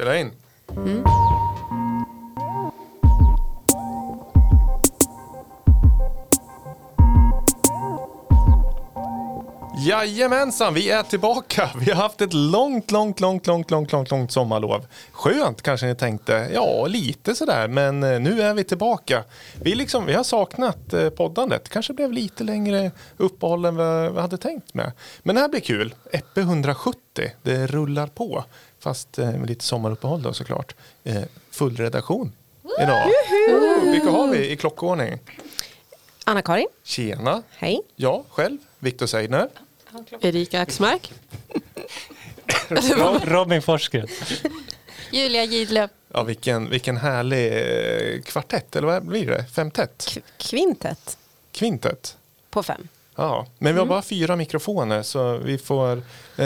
Spela in. Jajamensan, vi är tillbaka. Vi har haft ett långt, långt, långt, långt, långt, långt, långt sommarlov. Skönt kanske ni tänkte. Ja, lite sådär, men eh, nu är vi tillbaka. Vi, liksom, vi har saknat eh, poddandet. Kanske blev lite längre uppehåll än vad vi hade tänkt med. Men det här blir kul. Eppe 170, det rullar på. Fast eh, med lite sommaruppehåll då såklart. Eh, full redaktion idag. Vilka har vi i klockordning? Anna-Karin, Tjena, hej. jag själv, Viktor Seidner. Erika Axmark. Ro- Robin Forsgren. Julia Gidlöf. Ja, vilken, vilken härlig eh, kvartett, eller vad blir det? Femtett? K- kvintet Kvintet? på fem. Ja, men vi har bara fyra mikrofoner så vi får eh,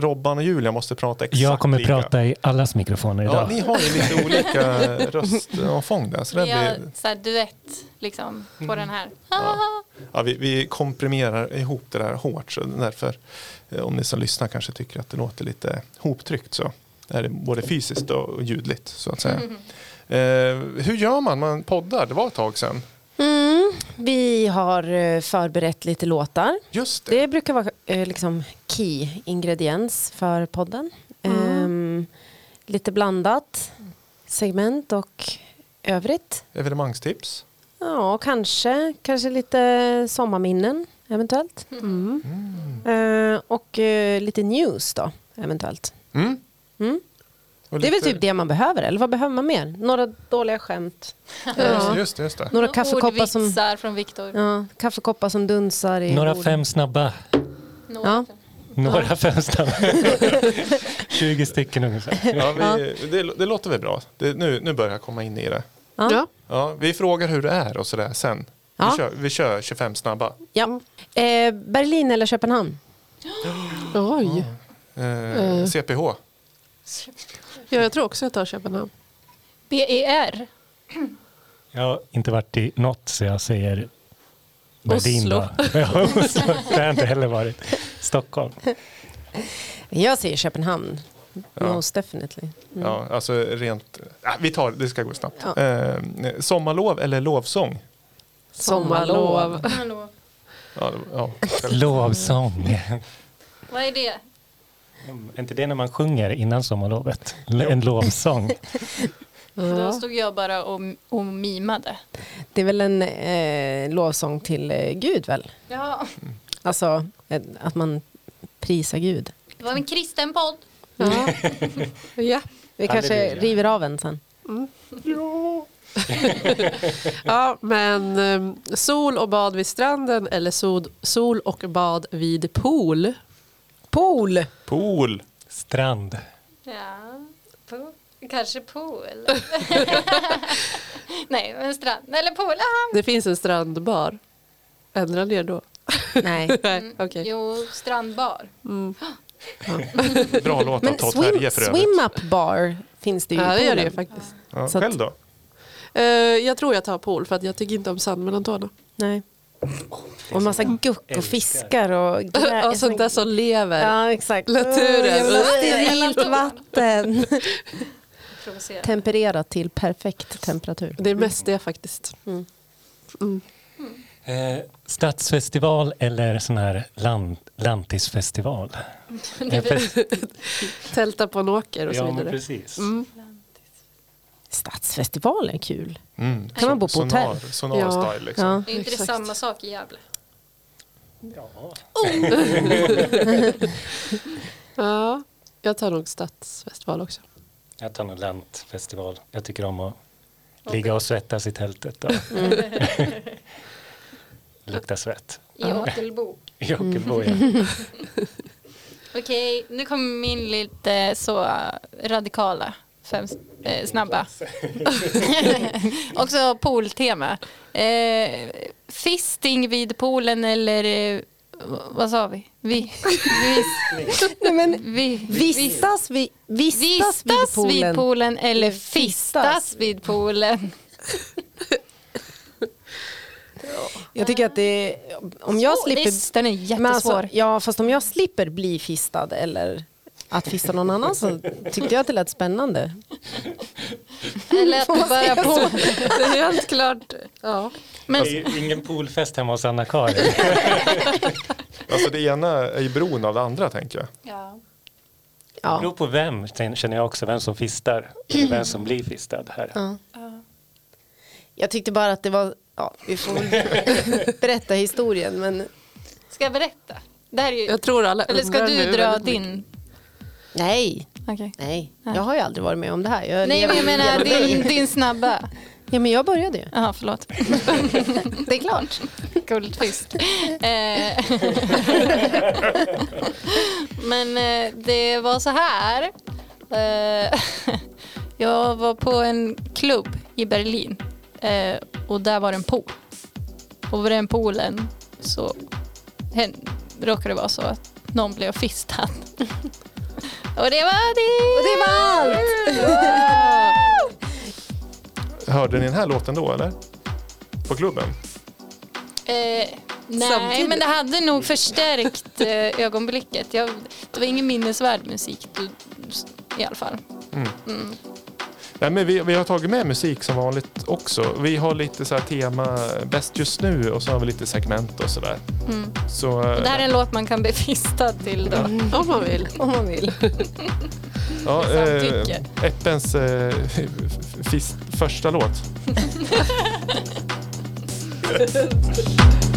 Robban och Julia måste prata exakt Jag kommer lika. prata i allas mikrofoner Ja, idag. ni har ju lite olika röstomfång där. Så det Vi har blir, så här duett liksom på den här. ja, vi, vi komprimerar ihop det där hårt. Så därför, eh, om ni som lyssnar kanske tycker att det låter lite hoptryckt så är det både fysiskt och ljudligt så att säga. Eh, hur gör man? Man poddar, det var ett tag sedan. Mm, vi har eh, förberett lite låtar. Just det. Det brukar vara eh, liksom key ingrediens för podden. Ehm, lite blandat segment och övrigt. Evenemangstips. Ja, kanske, kanske lite sommarminnen eventuellt. Eh, och eh, lite news då eventuellt. Mm. Det är väl typ det man behöver, eller vad behöver man mer? Några dåliga skämt, Ja. Just det, just det. några kaffekoppar som, från Viktor. ja, kaffekoppar som dunsar i Några bordet. fem snabba. Några. Ja. Några fem snabba. 20 stycken ungefär. Ja, vi, det, det låter väl bra. Det, nu, nu börjar jag komma in i det. Ja. Ja. Ja, vi frågar hur det är och sådär sen. Ja. Vi, kör, vi kör 25 snabba. Ja. Eh, Berlin eller Köpenhamn? Oj. Eh, CPH. Ja, jag tror också jag tar Köpenhamn. BER. Jag har inte varit i något så jag säger Berlin Oslo. Ja. Det har jag inte heller varit. Stockholm. Jag säger Köpenhamn. Most definitely. Ja, alltså rent... Ah, vi tar det ska gå snabbt. Ja. Eh, sommarlov eller lovsång? Sommarlov. Hallå. Ja, ja. Lovsång. Vad är det? Är inte det när man sjunger innan sommarlovet? En lovsång. Då stod jag bara och, och mimade. Det är väl en eh, lovsång till eh, Gud väl? Ja, Alltså eh, att man prisar Gud. det var en kristen podd. Ja. ja. Vi kanske Halleluja. river av en sen. ja, men um, sol och bad vid stranden eller sol, sol och bad vid pool. Pool! Pool. Strand. Ja, pool. kanske pool. Nej, men strand eller pool. Ah. Det finns en strandbar. Ändrar ni er då? Nej. Nej, okej. Jo, strandbar. Bra låt av Men Todd Terje för övrigt. swim up bar finns det ju Ja, i det gör det poolen. ju faktiskt. Ja, Så att- själv då? Eh, jag tror jag tar pool för att jag tycker inte om sand mellan tårna. Nej. Och massa guck och fiskar och grä- Och sånt där som lever. Ja, exakt. Naturen. Sterilt vatten. Tempererat till perfekt temperatur. Det är mest det faktiskt. Eh, stadsfestival eller sån här land, lantisfestival? Fest- Tälta på en åker och så ja, men vidare. precis. Stadsfestival är kul. Mm. Kan man bo på sonar, hotell? Sonar Ja. style liksom. Ja. Det är inte det samma sak i Gävle? Ja, jag tar nog stadsfestival också. Jag tar nog lantfestival. Jag tycker om att ligga och svettas i tältet och lukta svett. I Ockelbo. I Ockelbo, ja. Okej, nu kommer min lite så radikala, fem eh, snabba. Också pooltema. Eh, fisting vid poolen eller eh, vad sa vi? Vi, vis, Nej, men vi, vistas, vi, vistas, vistas vid poolen. vid poolen eller Fistas. vid poolen. Jag tycker att det om jag slipper Den är alltså, jättesvår. ja, fast om jag slipper bli fistad eller att fista någon annan så tyckte jag att det lät spännande. Det lät bara på. Det är helt klart. Ja. Men Det är ingen poolfest hemma hos Anna-Karin. Alltså det ena är ju beroende av det andra tänker jag. ja. Det beror på vem, känner jag också. Vem som fistar. Eller vem som blir fistad här. Ja. Jag tyckte bara att det var, ja, vi får väl berätta historien men Ska jag berätta? Det här är ju... Jag tror alla Eller ska du dra din? Nej, Okej. nej, jag har ju aldrig varit med om det här. Jag Nej, men jag menar din, din snabba. Ja men jag började ju, Jaha, förlåt. det är klart. Guldfisk. Eh, Men eh, det var så här. Eh, Jag var på en klubb i Berlin och där var det en pool. Och vid den poolen så råkade det vara så att någon blev fistad. Och det var det! Och det var allt! Hörde ni den här låten då eller? På klubben? Eh, nej, Samtidigt. men det hade nog förstärkt eh, ögonblicket. Jag, det var ingen minnesvärd musik i alla fall. Nej, men vi, vi har tagit med musik som vanligt också. Vi har lite så här tema bäst just nu och så har vi lite segment och sådär. Mm. Så, Och det här är en låt man kan bli fistad till då. Om man vill. Om man vill. ja, eh, Äppens eh, fist, första låt.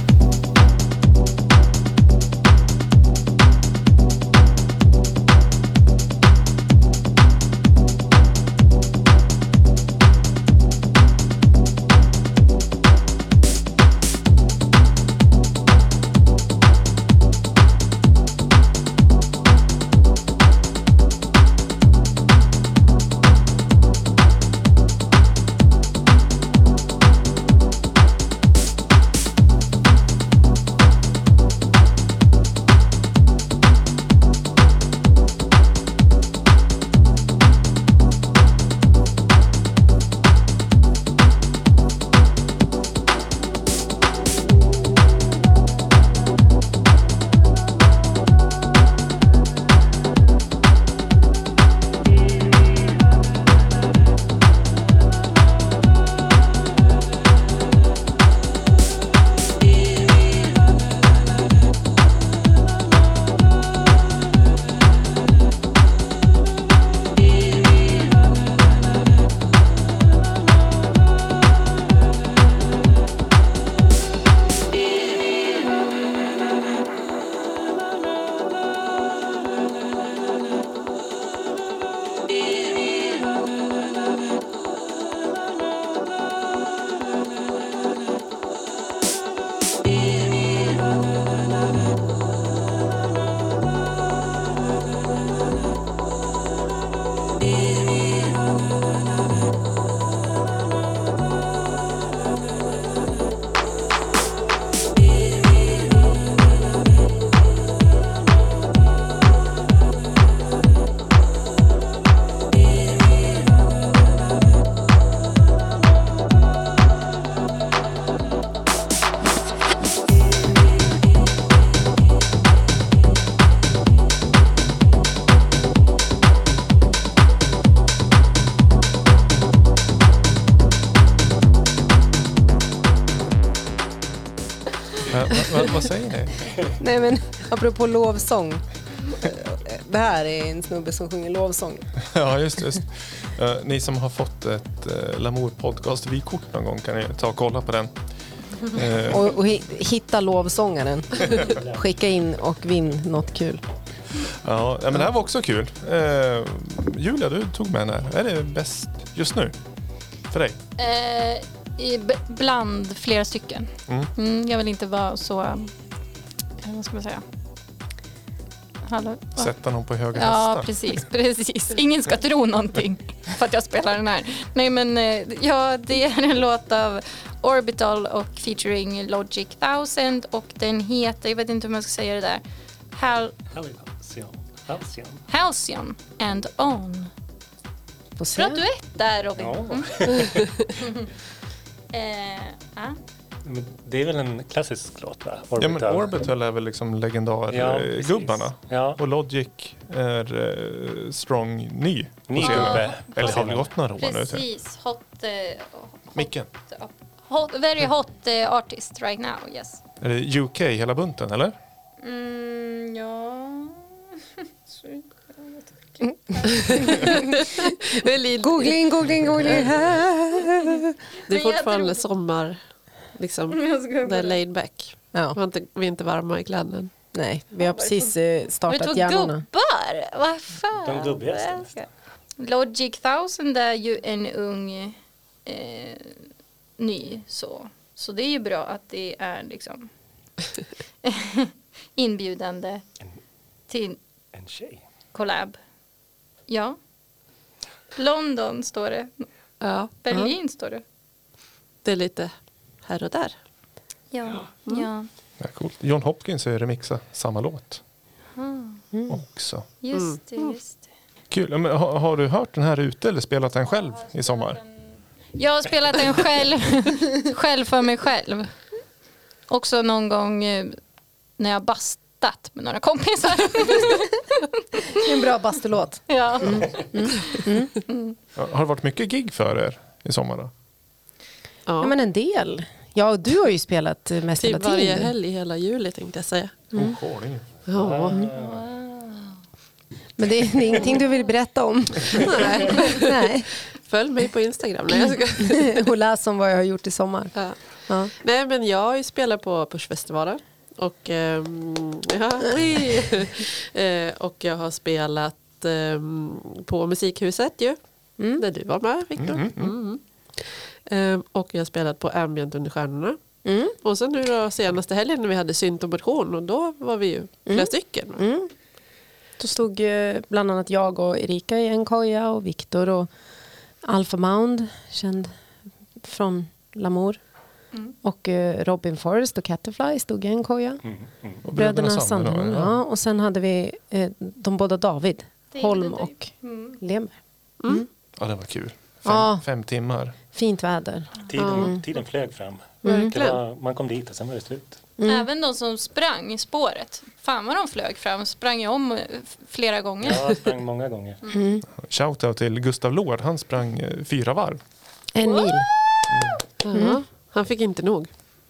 Va, apropå lovsång. Det här är en snubbe som sjunger lovsång. Ja, just just. Eh, ni som har fått ett uh, Lamour podcast vykort någon gång kan ni ta och kolla på den. Eh, Och, och hi- hitta lovsångaren. Skicka in och vinn något kul. ja, men det här var också kul. Julia, du tog med den här. Är det bäst just nu? För dig? I, bland flera stycken. Mm. Mm, jag vill inte vara så... Vad ska man säga? Hallå? Sätta någon på höga Ja, hästar? precis, precis. Ingen ska tro någonting för att jag spelar den här. Nej, men eh, ja, det är en låt av Orbital och featuring Logic 1000 och den heter, jag vet inte hur man ska säga det där, Hal Halcyon. Halcyon. Halcyon and On. Bra duett där Robin. Ja. Mm. eh, ja. Men Det är väl en klassisk låt va? Ja, men Orbital. Orbital är väl liksom Ja, legendargubbarna. precis. Ja, och Logic är eh, strong ny. ny gubbe. Eller har det gått några år nu? Precis, hot, eh, hot, Micken. hot, very hot eh, artist right now, yes. Är det UK hela bunten eller? Mm, ja... Googling, googling, googling. Det är fortfarande sommar. Liksom. Det är laid back. Ja, Vi är inte, vi är inte varma i kläderna. nej, vi har precis eh, startat hjärnorna. gubbar? Vad fan? De gubbigaste. Logic 1000 är ju en ung eh, ny så. Så det är ju bra att det är liksom inbjudande till En tjej. collab. Ja. London står det. Ja. Berlin står det. Det är lite här och där. Ja. ja. Ja, coolt. John Hopkins har ju remixa samma låt Mm. också. Just det, just det. Kul. Men, har, har du hört den här ute eller spelat den själv i sommar? Jag har spelat den själv, själv för mig själv. Också någon gång eh, när jag bastat med några kompisar. Det är en bra bastulåt. ja. Ja, Har det varit mycket gig för er i sommar? Då? Ja. Ja, men en del. Ja, du har ju spelat mest hela typ varje tiden. helg hela juli tänkte jag säga. Mm. Skåning. Ja. Men det är, det är ingenting du vill berätta om. Nej. Nej. Följ mig på Instagram. Nej, jag ska. Och läs om vad jag har gjort i sommar. Ja. Ja. Nej men jag har ju spelat på Pushfestivalen. Och, ehm, ja. Eh, och jag har spelat ehm, på Musikhuset ju. Mm. Där du var med Viktor. Mm, mm, Mm. Ehm, och jag har spelat på Ambient under stjärnorna. Mm. Och sen nu då senaste helgen när vi hade synt och motion och då var vi ju flera Mm. stycken. Mm. Då stod bland annat jag och Erika i en koja och Viktor och Alpha Mound, känd från Lamour. Mm. Och eh, Robin Forrest och Catterfly stod i en koja. Mm, mm. Och Bröderna Sandberg, Sandholm. Ja. Och sen hade vi eh, de båda David, Holm och Mm. Lemberg. Mm. Ja, det var kul. Fem, Ja. fem timmar. Fint väder. Tiden, tiden flög fram. Det Verkligen. var, man kom dit och sen var det slut. Mm. Även de som sprang i spåret. Fan vad de flög fram. Sprang ju om eh, flera gånger. Jag sprang många gånger. Mm. Shoutout till Gustav Lord. Han sprang eh, fyra varv. En mil. Ja. Han fick inte nog.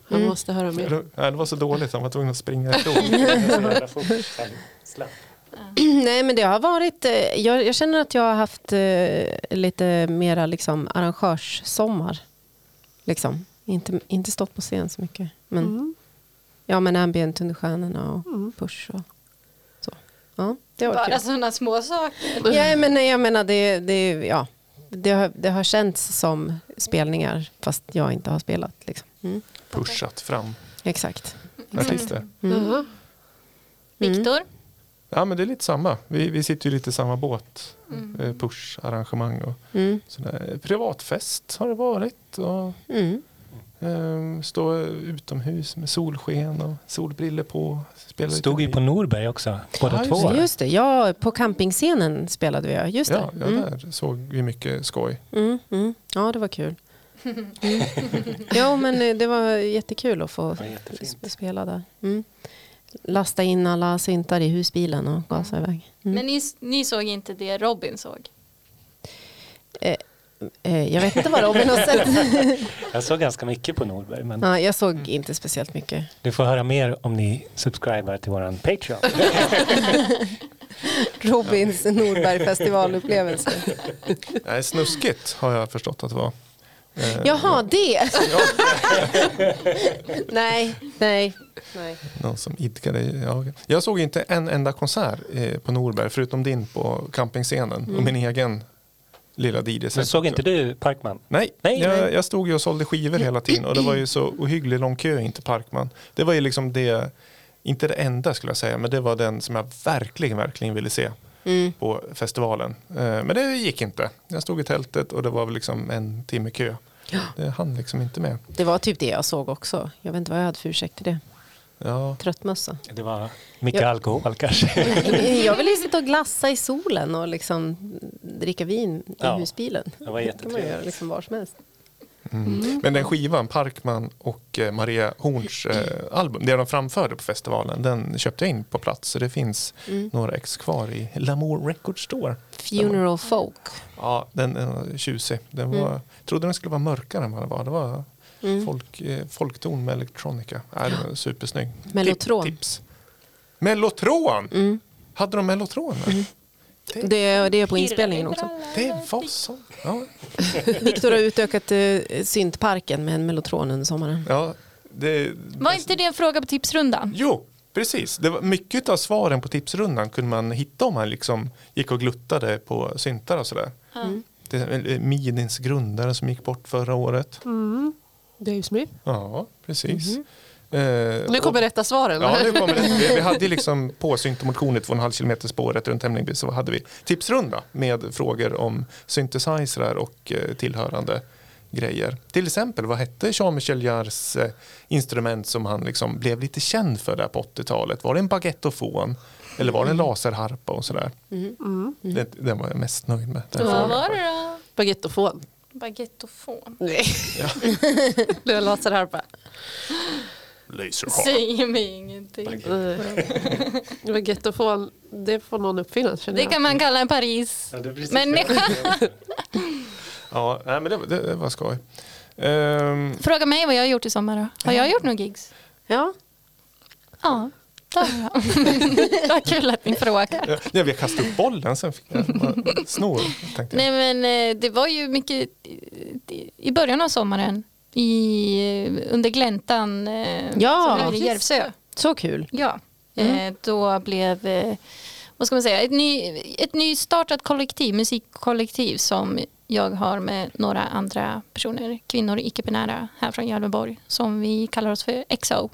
Han Mm. måste höra mer. Det var så dåligt. Han var tvungen att springa ifrån. Nej men det har varit, eh, jag, jag känner att jag har haft eh, lite mera liksom arrangörssommar. Liksom. Inte, inte stått på scen så mycket. Men, Mm. Ja men ambient under stjärnorna och Mm. push och så. Ja, det var Bara sådana små saker. Ja, men nej, jag menar det, det, ja, det, har, det har känts som spelningar fast jag inte har spelat. Liksom. Mm. Pushat fram Exakt. artister. Mm. Jaha. Viktor? Ja, men det är lite samma. Vi, vi sitter ju lite i samma båt. Mm. Eh, Push-arrangemang och Mm. sådär. Privatfest har det varit. Och, Mm. eh, stå utomhus med solsken och solbriller på. Spela Stod ju på Norberg också, båda Ja, just två. det. Just det, ja, på campingscenen spelade vi. ja. Just det. Ja, ja, Mm. där såg vi mycket skoj. Mm, mm. Ja, det var kul. Ja, men eh, det var jättekul att få sp- spela där. Mm. Lasta in alla syntar i husbilen och gasa iväg. Mm. Men ni, ni såg inte det Robin såg? Eh, jag vet inte vad Robin har sett. Jag såg ganska mycket på Norberg, men ja, jag såg inte speciellt mycket. du får höra mer om ni subscribar till våran Patreon. Robins Norberg festivalupplevelse. Nej, snuskigt har jag förstått att det var. Eh, Jaha, det! nej, nej, nej. Någon som idkade. Ja. Jag såg inte en enda konsert eh, på Norberg förutom din på campingscenen och min egen lilla DJ-set. Men såg inte du Parkman? Nej, Nej, jag, nej. jag stod ju och sålde skivor hela tiden och det var ju så ohyggligt lång kö in till Parkman. Det var ju liksom det, inte det enda skulle jag säga, men det var den som jag verkligen, verkligen ville se Mm. på festivalen. Eh, Men det gick inte. Jag stod i tältet och det var väl liksom en timme kö. Det hann liksom inte med. Det var typ det jag såg också. Jag vet inte vad jag hade för ursäkt till det. Ja, Tröttmössa. Det var mycket Ja. alkohol kanske. Jag ville sitta och glassa i solen och liksom dricka vin i Ja, husbilen. det var Det kan man göra jättetrevligt. liksom var som helst. Men den skivan, Parkman och eh, Maria Horns eh, album, det de framförde på festivalen, den köpte jag in på plats. Så det finns några ex kvar i Lamour Record Store. Funeral folk. Ja, den, var tjusig. Den var, Jag trodde den skulle vara mörkare än vad den var. Det var folk, eh, folkton med elektronika. Nej, den var supersnygg. Mellotron. Tip, tips. Mellotron? Hade de mellotron? med? Det, det är på inspelningen också. Det var så. Ja. Viktor har utökat eh, syntparken med en mellotron under sommaren. Ja, det, Var inte det en fråga på tipsrundan? Jo, precis. Det var mycket av svaren på tipsrundan kunde man hitta om man liksom gick och gluttade på syntar och sådär. Det är eh, Midins grundare som gick bort förra året. Dave Smith. Ja, precis. Eh, Nu kommer rätta svaren. Ja, nu kommer det. Vi, vi hade liksom på syntomotion i 2,5 km spåret runt Hemlingby så hade vi tipsrunda med frågor om synthesizrar och eh, tillhörande grejer. Till exempel, vad hette Jean-Michel Jarres eh, instrument som han liksom blev lite känd för där på 80-talet? Var det en baguettofon? Eller var det en laserharpa och sådär? Det, den var jag mest nöjd med. Den Vad frågan. var det då? Baguettofon. Baguettofon. Nej. det var laserharpa. Laserharpa. Säger mig ingenting. Nej. Baguettofon, det får någon uppfinna känner Det jag. kan man kalla en Paris. Människa. Ja, nej, men det, det, det var skoj. Ehm, Fråga mig vad jag har gjort i sommar då. Har jag gjort några gigs? Ja, Ja, det har jag. Vad kul att ni frågar. ja, vi kastade upp bollen sen fick jag bara snor. Tänkte jag. Nej men eh, det var ju mycket i- i början av sommaren i, under gläntan eh, Ja, i Järvsö. så kul. Ja, eh, då blev eh, vad ska man säga, ett, ny, ett nystartat kollektiv, musikkollektiv som jag har med några andra personer, kvinnor icke-binära här från Gävleborg som vi kallar oss för XO.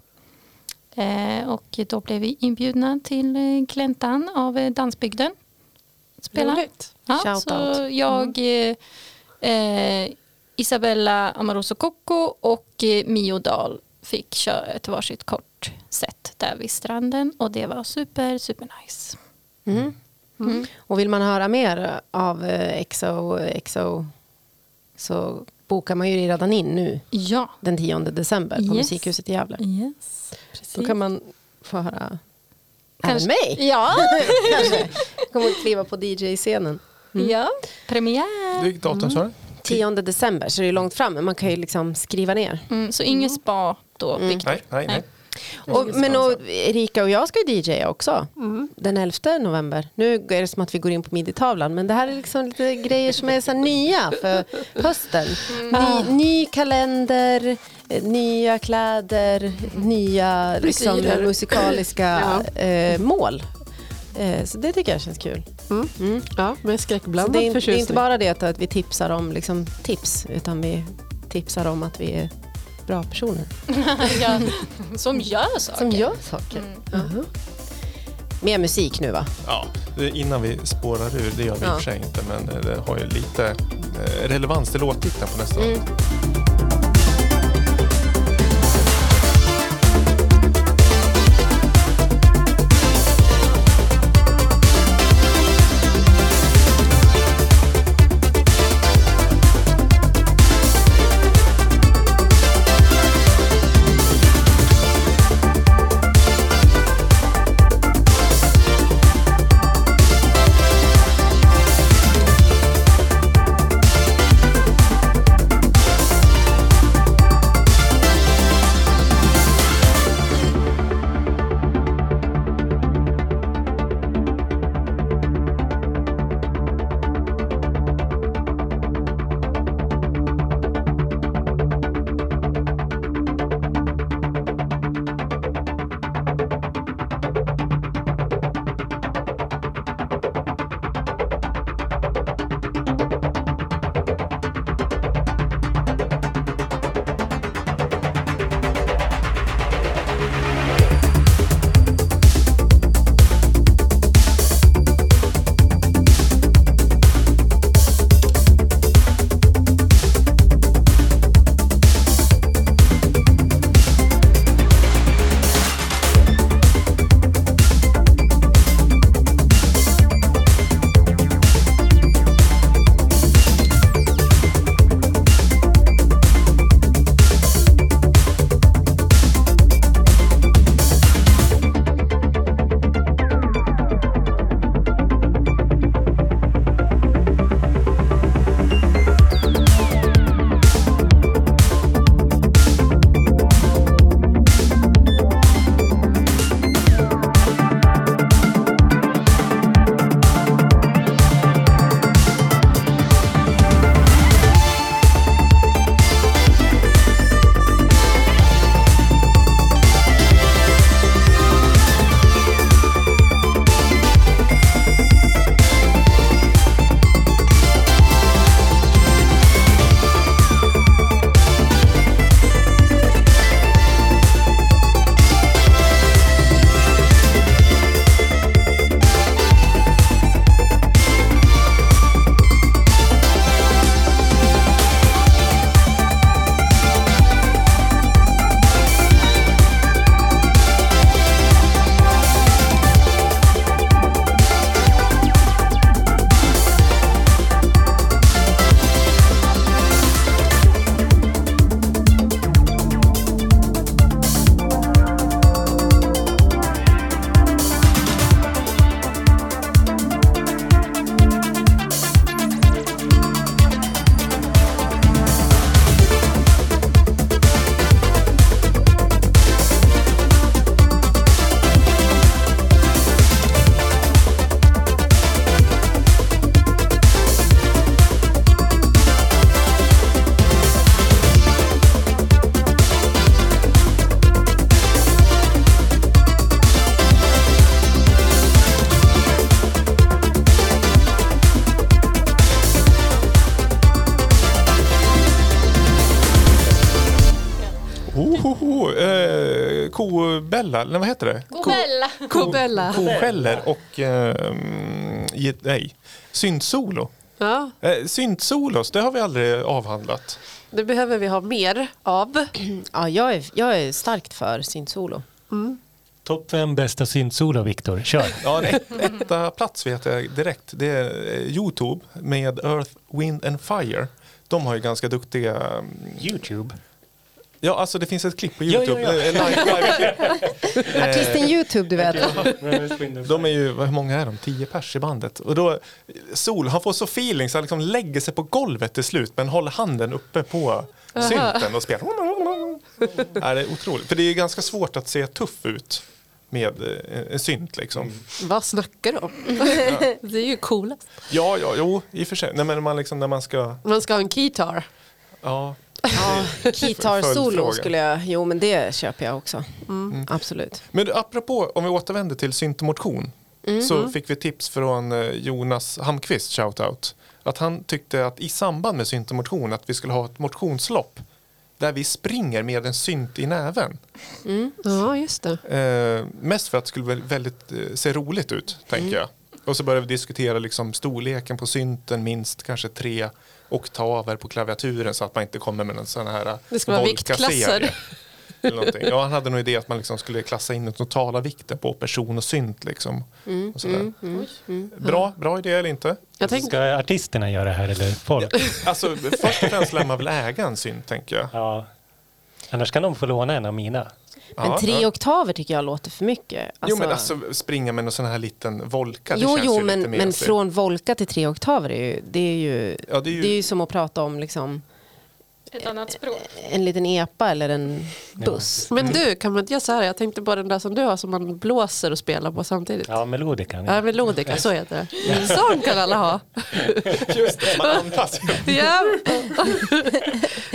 Eh, och då blev vi inbjudna till Gläntan av Dansbygden. Spela. Roligt. Ja, Shout så out. jag, eh, eh, Isabella Amoroso Coco och eh, Mio Dahl fick köra ett varsitt kort set där vid stranden och det var super, super nice. Mm. Mm. Och vill man höra mer av eh, XO, XO så bokar man ju redan in nu Ja, den 10 december på Yes. Musikhuset i Gävle. yes. Precis. Då kan man få höra Kanske- även mig. Ja, Kanske. Kommer att kliva på DJ-scenen. ja. premiär. Vilket datum sa du? 10 december, så det är långt fram. Men man kan ju liksom skriva ner. Mm, så ingen spa då, Victor. Nej, nej, nej. Och, men och, Erika och jag ska ju DJa också. Den 11 november. Nu är det som att vi går in på midi-tavlan. Men det här är liksom lite grejer som är så nya för hösten. Ny, ny kalender, eh, nya kläder, nya liksom, musikaliska eh, mål. Eh, så det tycker jag känns kul. Mm. Ja, med skräckblandad det, är, inte- det är förtjusning. inte bara det att, vi tipsar om liksom, tips, utan vi tipsar om att vi är bra personer. ja, som gör saker. Som gör saker. Mhm. Mer musik nu va? Ja, innan vi spårar ur, det gör vi i Ja. och för sig inte, men det har ju lite eh, relevans till låttiteln på nästa Mm. Kobella, eller vad heter det? Gobella. Kobella. Koskäller och eh, nej, syntsolo. Ja, Eh, syntsolos, det har vi aldrig avhandlat. det behöver vi ha mer av. Ja, jag, är, jag är starkt för syntsolo. Topp fem bästa syntsolo, Viktor. Kör. Ja, ett, etta plats vet jag direkt. Det är eh, Youtube med Earth, Wind and Fire. De har ju ganska duktiga... mm, Youtube. Ja, alltså det finns ett klipp på Ja, Youtube. ja, ja. Eh, Artisten Youtube, du vet. De är ju, hur många är de? Tio pers i bandet. Och då, Sol, han får så feeling så han liksom lägger sig på golvet till slut men håller handen uppe på synten och spelar. Ja, det är otroligt. För det är ju ganska svårt att se tuff ut med eh, en synt liksom. Vad snackar du om? Det är ju coolast. Ja, ja, jo, i och för sig. Nej, men man liksom när man ska, Man ska ha en keytar. ja. Ja, Guitar solo Följdfråga. skulle jag, jo men det köper jag också. Absolut. Men apropå, om vi återvänder till syntomotion. Så fick vi tips från eh, Jonas Hamqvist, shoutout. Att han tyckte att i samband med syntomotion att vi skulle ha ett motionslopp. Där vi springer med en synt i näven. Ja, just det. Eh, mest för att det skulle väl väldigt, eh, se roligt ut, tänker jag. Och så började vi diskutera liksom storleken på synten, minst kanske tre oktaver på klaviaturen så att man inte kommer med en sån här Det ska vara viktklasser. Ja, han hade nog idé att man liksom skulle klassa in den totala vikten på person och synt. Liksom. Och sådär. Bra, bra idé eller inte? Jag tänkte, Ska artisterna göra det här eller folk? Alltså, först och främst lär man väl äga en synt, tänker jag. Ja. Annars kan de få låna en av mina. Men Ja, tre ja. oktaver tycker jag låter för mycket. Jo, men alltså springa med en sån här liten Volca, det jo, känns jo ju men, lite men från Volka till tre oktaver är ju, det är ju, Ja, det är ju- det är ju som att prata om liksom, Ett annat språk. en liten epa eller en buss. men du, kan man inte göra så här? Jag tänkte på den där som du har som man blåser och spelar på samtidigt. Ja, melodikan. Ja, melodika, så heter det. Sån kan alla ha. Just det, man anpassar. Ja.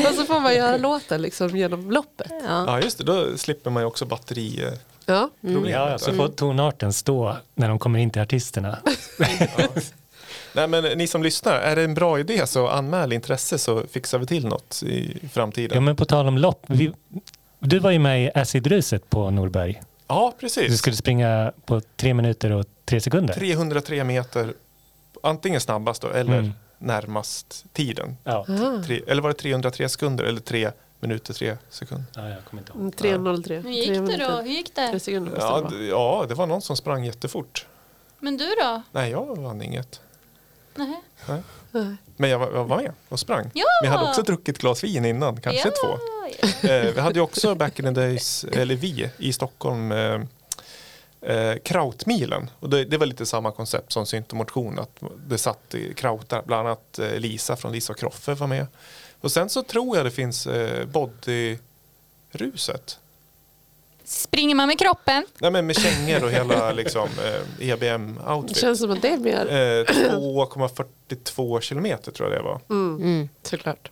Och så får man göra låten liksom genom loppet. Ja. Ja, just det. Då slipper man ju också batteriproblemet. Ja. Ja, så får tonarten stå när de kommer in till artisterna. Nej, men ni som lyssnar, är det en bra idé så anmäl intresse så fixar vi till något i Ja, framtiden. men på tal om lopp. Vi, du var ju med i Acid-ruset på Norberg. Ja, Du precis. skulle springa på tre minuter och tre sekunder. 303 meter, antingen snabbast då, eller Mm. närmast tiden. Ja, Tre, eller var det 303 sekunder eller 3 minuter 3 sekunder? ja, jag kommer inte ihåg. Mm, 3.03. Hur gick det då? Hur gick Tre det? det Ja, vara. d- ja, det var någon som sprang jättefort. Men du då? Nej, jag vann inget. Nej. Nej. Men jag var, jag var med och sprang. Ja! Men jag hade också druckit glas vin innan, kanske ja, två. Ja. Eh, vi hade ju också back in the days, eller vi i Stockholm, eh, eh, Krautmilen. Och det, det var lite samma koncept som synt och motion. Att det satt i krautar, bland annat eh, Lisa från Lisa och Kroffe var med. Och sen så tror jag det finns eh, bodyruset. Springer man med kroppen? Nej men med kängor och hela liksom, eh, Det EBM-outfit. känns som att det är mer, Eh, 2,42 kilometer tror jag det var. Mm. såklart.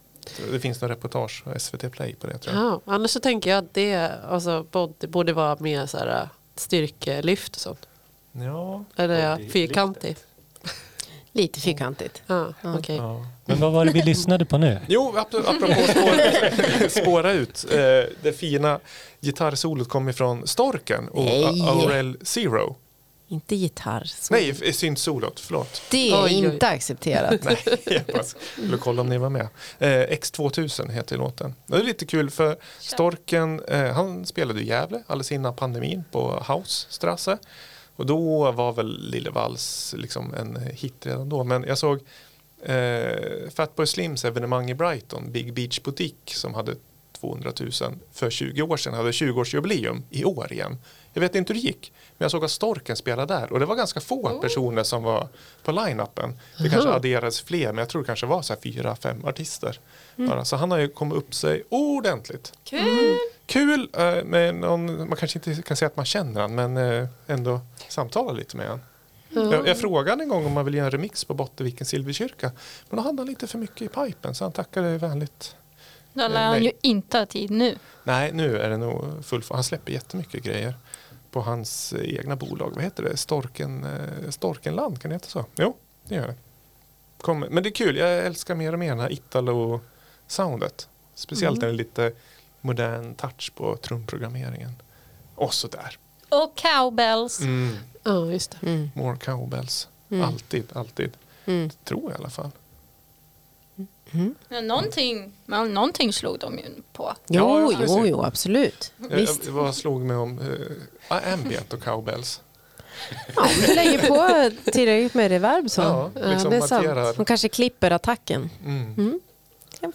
Det finns några reportage på SVT Play på det tror jag. Ja, annars så tänker jag att det alltså, body borde vara mer så här, styrkelyft och sånt. Ja, Eller är jag Bodylyftet. fyrkantig? Lite fyrkantigt. Ja, okej. ja. Men vad var det vi lyssnade på nu? Jo, ap- apropå spåra, spåra ut. Eh, det fina gitarrsolot kommer från Storken och Aurel Zero. Inte gitarr. Nej, f- syntsolot, förlåt. Det är Oj, oj. inte accepterat. Nej, jag bara skulle kolla om ni var med. Eh, X2000 heter låten. Det är lite kul för Storken, eh, han spelade i Gävle alldeles innan pandemin på Hausstrasse. Och då var väl Lille Vals liksom en hit redan då. Men jag såg eh, Fatboy Slims evenemang i Brighton, Big Beach Boutique som hade 200 000 för 20 år sedan, hade 20-årsjubileum i år igen. Jag vet inte hur det gick, men jag såg att Storken spelade där och det var ganska få personer som var på line-upen. Det kanske adderades fler, men jag tror det kanske var så fyra, fem artister. Bara. Så han har ju kommit upp sig ordentligt. Kul! Kul, eh, med någon, man kanske inte kan säga att man känner han, men eh, ändå samtala lite med han. Jag, jag frågade en gång om man vill göra en remix på Bottenvikens Silverkyrka. Men då hade han lite för mycket i pipen så han tackade vänligt. Då lär han Nej. ju inte ha tid nu. Nej, nu är det nog full Han släpper jättemycket grejer på hans eh, egna bolag. Vad heter det? Storken, eh, Storkenland, kan det heta så? Jo, det gör det. Kom, men det är kul, jag älskar mer och mer den här Italo-soundet. Speciellt det är lite modern touch på trumprogrammeringen. Och sådär. Och cowbells. Mm. Ja, just det. More cowbells. Mm. Alltid, alltid. Mm. Tror jag i alla fall. Ja, någonting, men någonting slog de ju på. Ja, Jo, ja, jo, jo, absolut. Visst. Jag, vad slog mig om uh, ambient och cowbells? Ja, du lägger på tillräckligt med reverb så. Ja, liksom det är sant. markerar. De kanske klipper attacken. Mm. Mm. Det kan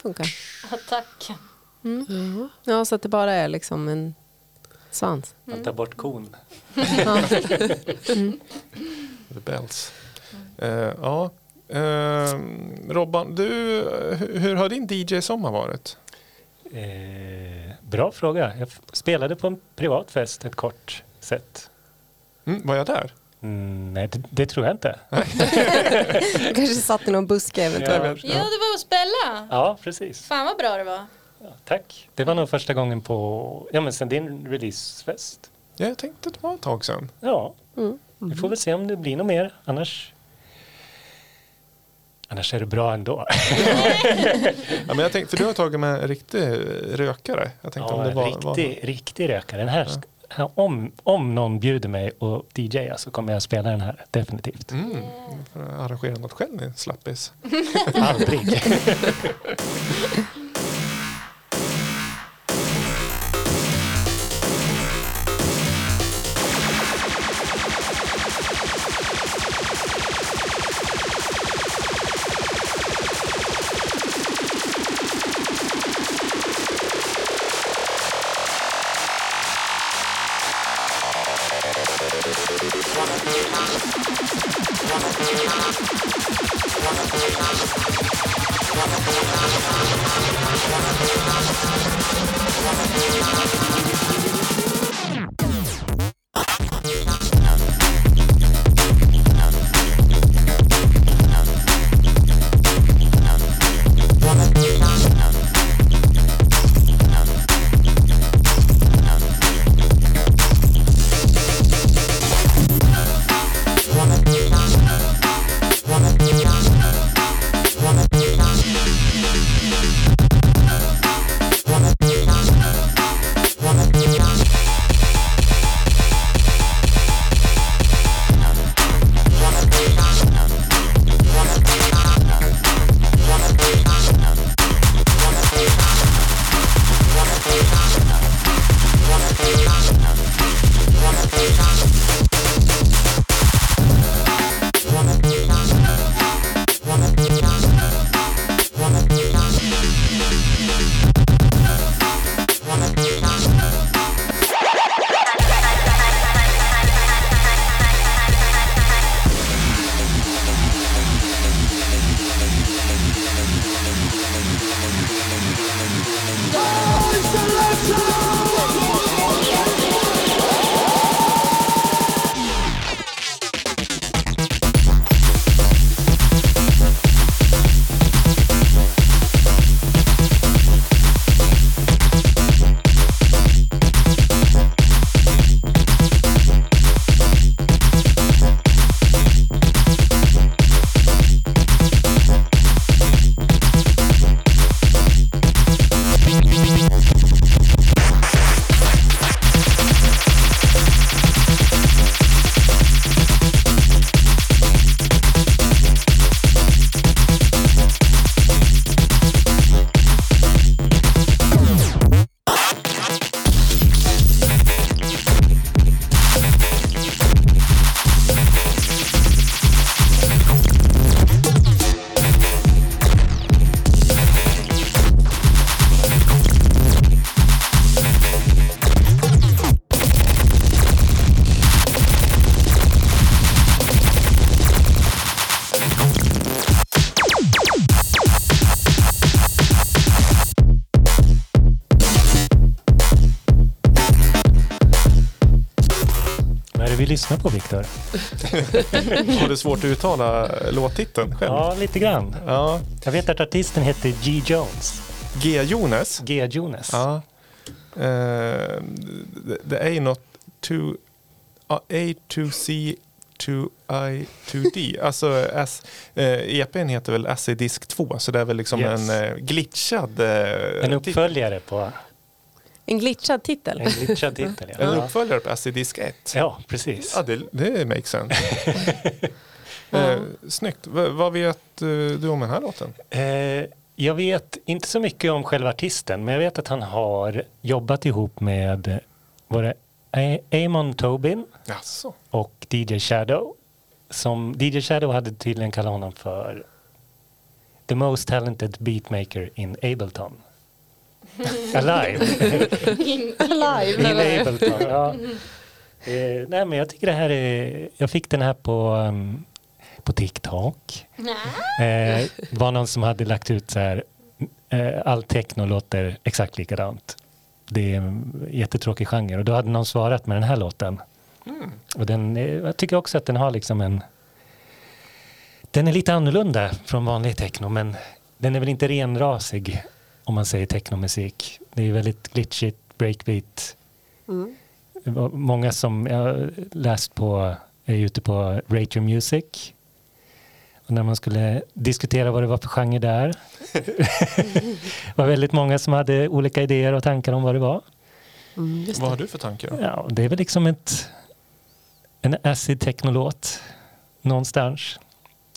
funka. Attacken. Ja, så att det bara är liksom en svans. Man tar bort kon. Ja. The bells. Eh, ja. Eh, Robban, du, hur, har din DJ-sommar varit? Eh, bra fråga. Jag spelade på en privat fest ett kort set. Mm, var jag där? Mm, nej, det, det tror jag inte. Du kanske satt i någon buske eventuellt. Ja, det var att spela. Ja, precis. Fan vad bra det var. Ja, tack. Det var nog första gången på, ja men sen din releasefest. Ja, jag tänkte att det var ett tag sedan. Ja, Mm. vi får väl se om det blir något mer. Annars, annars är det bra ändå. Ja, men jag tänkte, för du har tagit med en riktig rökare. Jag tänkte Ja, om det var, riktig, riktig rökare. Den här, här, om, om någon bjuder mig och DJ så kommer jag spela den här, definitivt. var... Mm, får arrangera något själv slappis. Aldrig. Lyssnar på, Viktor? Har du svårt att uttala låttiteln själv? Ja, lite grann. Ja. Jag vet att artisten heter G. Jones. G. Jones. G. Jones. Ja. Eh, det, det är något to, ja, A to C to I to D. Alltså S, eh, EPn heter väl AC-disk 2 så det är väl liksom Yes. en eh, glitchad eh, En uppföljare på... En glitchad titel. En glitchad titel. En Ja, uppföljare på Acid Disk 1. ja precis. Ja, det, det makes sense. eh, snyggt. V- vad vet eh, du om den här låten? Eh, jag vet inte så mycket om själva artisten, men jag vet att han har jobbat ihop med var det Amon Tobin Jaså? och DJ Shadow. Som DJ Shadow hade tydligen kallat honom för the most talented beatmaker in Ableton. Alive. In? Ableton. Ja. Eh, nej, men jag tycker det här är... Jag fick den här på, um, på TikTok. Eh, var någon som hade lagt ut så här, eh, all techno låter exakt likadant. Det är en jättetråkig genre och då hade någon svarat med den här låten. Och den, jag tycker också att den har liksom en... Den är lite annorlunda från vanlig techno men den är väl inte renrasig om man säger technomusik. Det är väldigt glitchigt, breakbeat. Mm. Det Många som jag har läst på är ute på Rate Your Music. Och när man skulle diskutera vad det var för genre där var väldigt många som hade olika idéer och tankar om vad det var. Mm, just Vad det. har du för tankar? Ja, det är väl liksom ett, en acid technolåt någonstans.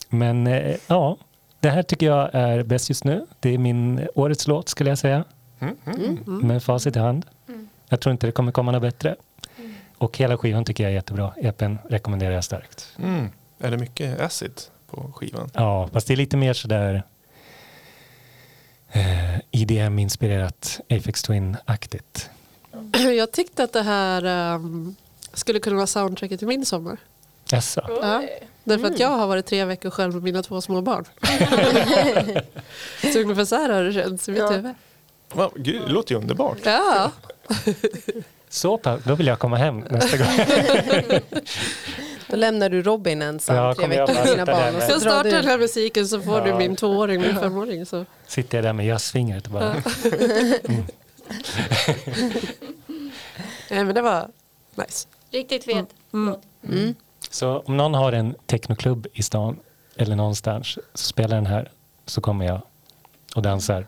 Men eh, ja, det här tycker jag är bäst just nu. Det är min årets låt skulle jag säga. Mm, mm. Med facit i hand. Jag tror inte det kommer komma något bättre. Och hela skivan tycker jag är jättebra. EPn rekommenderar jag starkt. Mm. Är det mycket acid på skivan? Ja, fast det är lite mer sådär eh, IDM-inspirerat Aphex Twin-aktigt. Jag tyckte att det här ehm, skulle kunna vara soundtracket till min sommar. Jaså? Ja. Därför att jag har varit tre veckor själv med mina två små barn. så ungefär så här har det känts i mitt Ja. huvud. Va, gud, det låter ju underbart. Ja, Så, då vill jag komma hem nästa gång. Då lämnar du Robin ensam Ja, tre veckor med sina barn. Och så jag startar du. den här musiken så får du Ja. min tvååring min femåring. Så. Sitter jag där med jazzfingret och bara... Nej, men det var nice. Riktigt fet. Mm. Så om någon har en technoklubb i stan eller någonstans så spelar den här så kommer jag och dansar.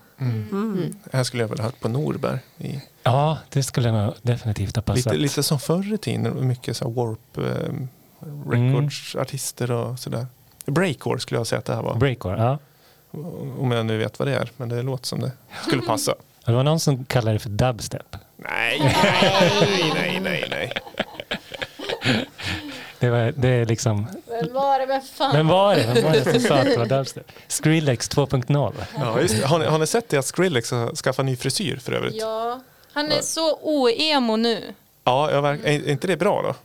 Det här skulle jag väl ha hört på Norberg. I, Ja, det skulle nog definitivt ha passat. lite, lite som förr i tiden. Mycket så här Warp eh, Records, artister och sådär. Breakcore skulle jag säga att det här var. Breakcore, ja. Om jag nu vet vad det är. Men det låter som det skulle passa. Det var någon som kallade det för dubstep. Nej, nej, nej, nej, nej. Det, var, det är liksom... Vem var det? Vem fan? Vem var det? Vem var det som sa att det var dubstep? Skrillex 2.0. Ja, just det. Har, ni, har ni sett det att Skrillex har skaffat ny frisyr för övrigt? Ja, han är så oemo nu. Ja, jag verk, är inte det bra då?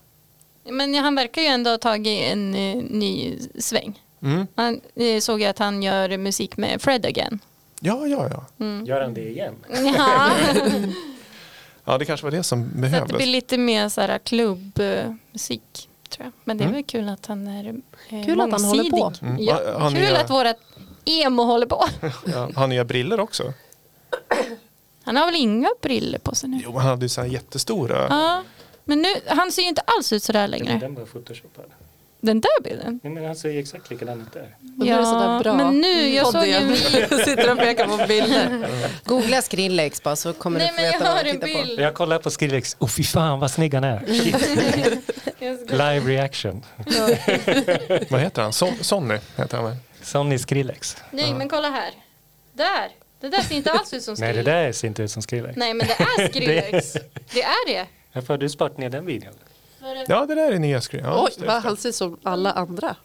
Men han verkar ju ändå ha tagit en eh, ny sväng. Mm. Han eh, såg jag att han gör musik med Fred again. Ja, ja, ja. Gör han det igen? Ja, Ja, det kanske var det som så att det behövdes. blir lite mer så här klubbmusik. Tror jag. Men det är Mm. väl kul att han är eh, Kul att han håller på. mångsidig. Mm. Ja, Ja, han kul är- att vårat emo håller på. Ja, har nya briller också? Han har väl inga briller på sig nu? Jo, han hade ju så här jättestora. Ja, men nu, han ser ju inte alls ut sådär längre. Den var photoshopad. Den där bilden. Nej, men han ser ju exakt likadan ut där. Och sådär bra. men nu, jag Podd såg ju en Sitter och pekar på bilder. Googla Skrillex bara så kommer Nej du få men jag veta vad har du en tittar på. bild. Jag kollar på Skrillex. Oh fy fan vad snygg han är. Live reaction. Vad heter han? Son, Sonny heter han väl? Sonny Skrillex. Nej men kolla här. Där. Det där ser inte alls ut som Nej Skrillex. det där ser inte ut som Skrillex. Nej men det är Skrillex. det är det. Varför har du sparat ner den videon? Ja, det där är nya skrin. Ja, Oj, just det, va? just det. han ser som alla andra.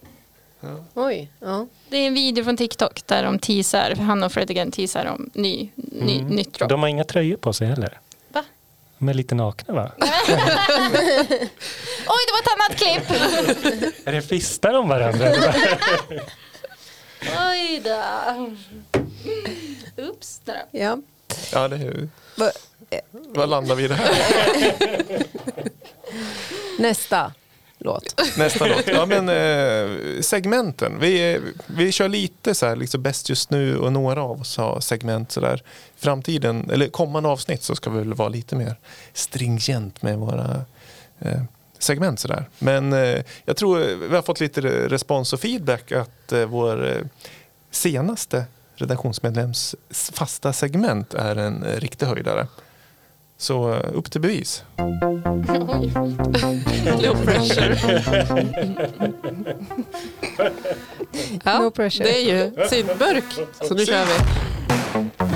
Oj, ja. Det är en video från TikTok där de teasar, han och Fred again teasar om ny, ny, Mm. nytt drop. De har inga tröjor på sig heller. De är lite nakna va? Oj det var ett annat klipp! Är det fistar de varandra? Oj då. Oops. Där då. ja. Ja, det är, Va- vad landar vi i det här? Nästa låt. Nästa låt. Ja, men, eh, segmenten. Vi, vi kör lite så här, liksom bäst just nu och några av oss har segment så där. Framtiden, eller kommande avsnitt så ska vi väl vara lite mer stringent med våra eh, segment så där. Men eh, jag tror vi har fått lite respons och feedback att eh, vår eh, senaste redaktionsmedlems fasta segment är en eh, riktig höjdare. Så eh, upp till bevis. Low pressure. ja, No pressure. Det är ju syntburk. Så nu kör vi.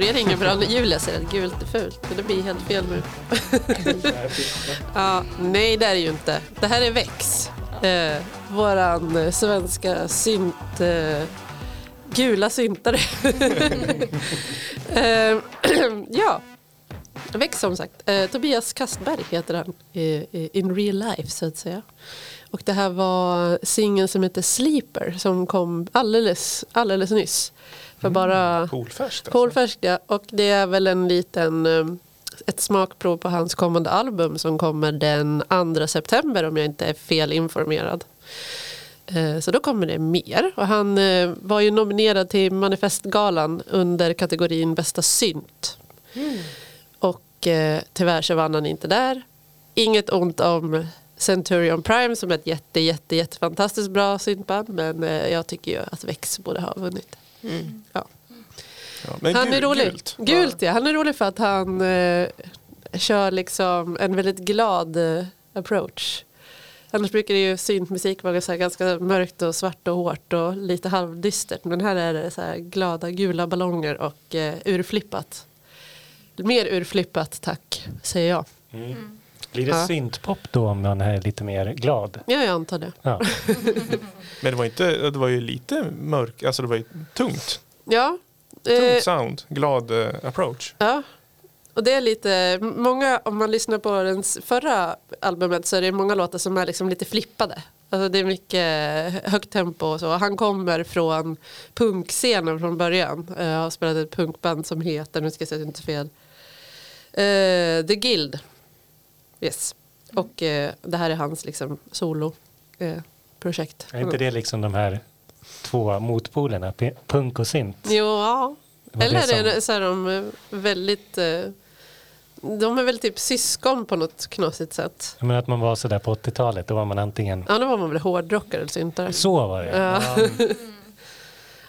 Börjar inget bra. Julia säger att gult är fult. Men det blir helt fel nu. ja, nej, det är det ju inte. Det här är Vex. Eh, våran svenska synt... Eh, gula syntare. eh, ja. Vex som sagt. Eh, Tobias Kastberg heter han eh, in real life så att säga. Och det här var singeln som heter Sleeper som kom alldeles, alldeles nyss. För bara Polfärskt alltså. Polfärskt ja. Och det är väl en liten eh, ett smakprov på hans kommande album som kommer den 2 september om jag inte är fel informerad. Eh, Så då kommer det mer. Och han eh, var ju nominerad till Manifestgalan under kategorin bästa synt. Och eh, tyvärr så vann han inte där. Inget ont om Centurion Prime som är ett jätte, jätte, jätte fantastiskt bra syntband. Men jag tycker ju att Vex borde ha vunnit. Ja. Ja, men Han är gul- rolig. Gult. Gult ja, han är rolig för att han eh, kör liksom en väldigt glad eh, approach. Annars brukar det ju syntmusik vara så här ganska mörkt och svart och hårt och lite halvdystert. Men här är det så här glada gula ballonger och eh, urflippat. Mer urflippat tack, säger jag. Blir det Ja. syntpop då om man är lite mer glad? Ja, jag antar det. Ja. Men det var, inte, det var ju lite mörk, alltså det var ju tungt. Ja. Tungt Eh, sound, glad eh, approach. ja. Och det är lite, många, om man lyssnar på den s- förra albumet så är det många låtar som är liksom lite flippade. Alltså det är mycket högt tempo och så. Han kommer från punkscenen från början. Uh, har spelat ett punkband som heter, nu ska jag säga att det inte är fel, Eh, The Guild. Yes. Och eh, det här är hans liksom solo eh. Är inte det liksom de här två motpolerna, punk och synt? Jo, ja. Eller det är det så är de väldigt... eh, De är väl typ syskon på något knasigt sätt. Jag menar att man var sådär på 80-talet, då var man antingen... Ja, då var man väl hårdrockare eller syntare. Så var det. Ja.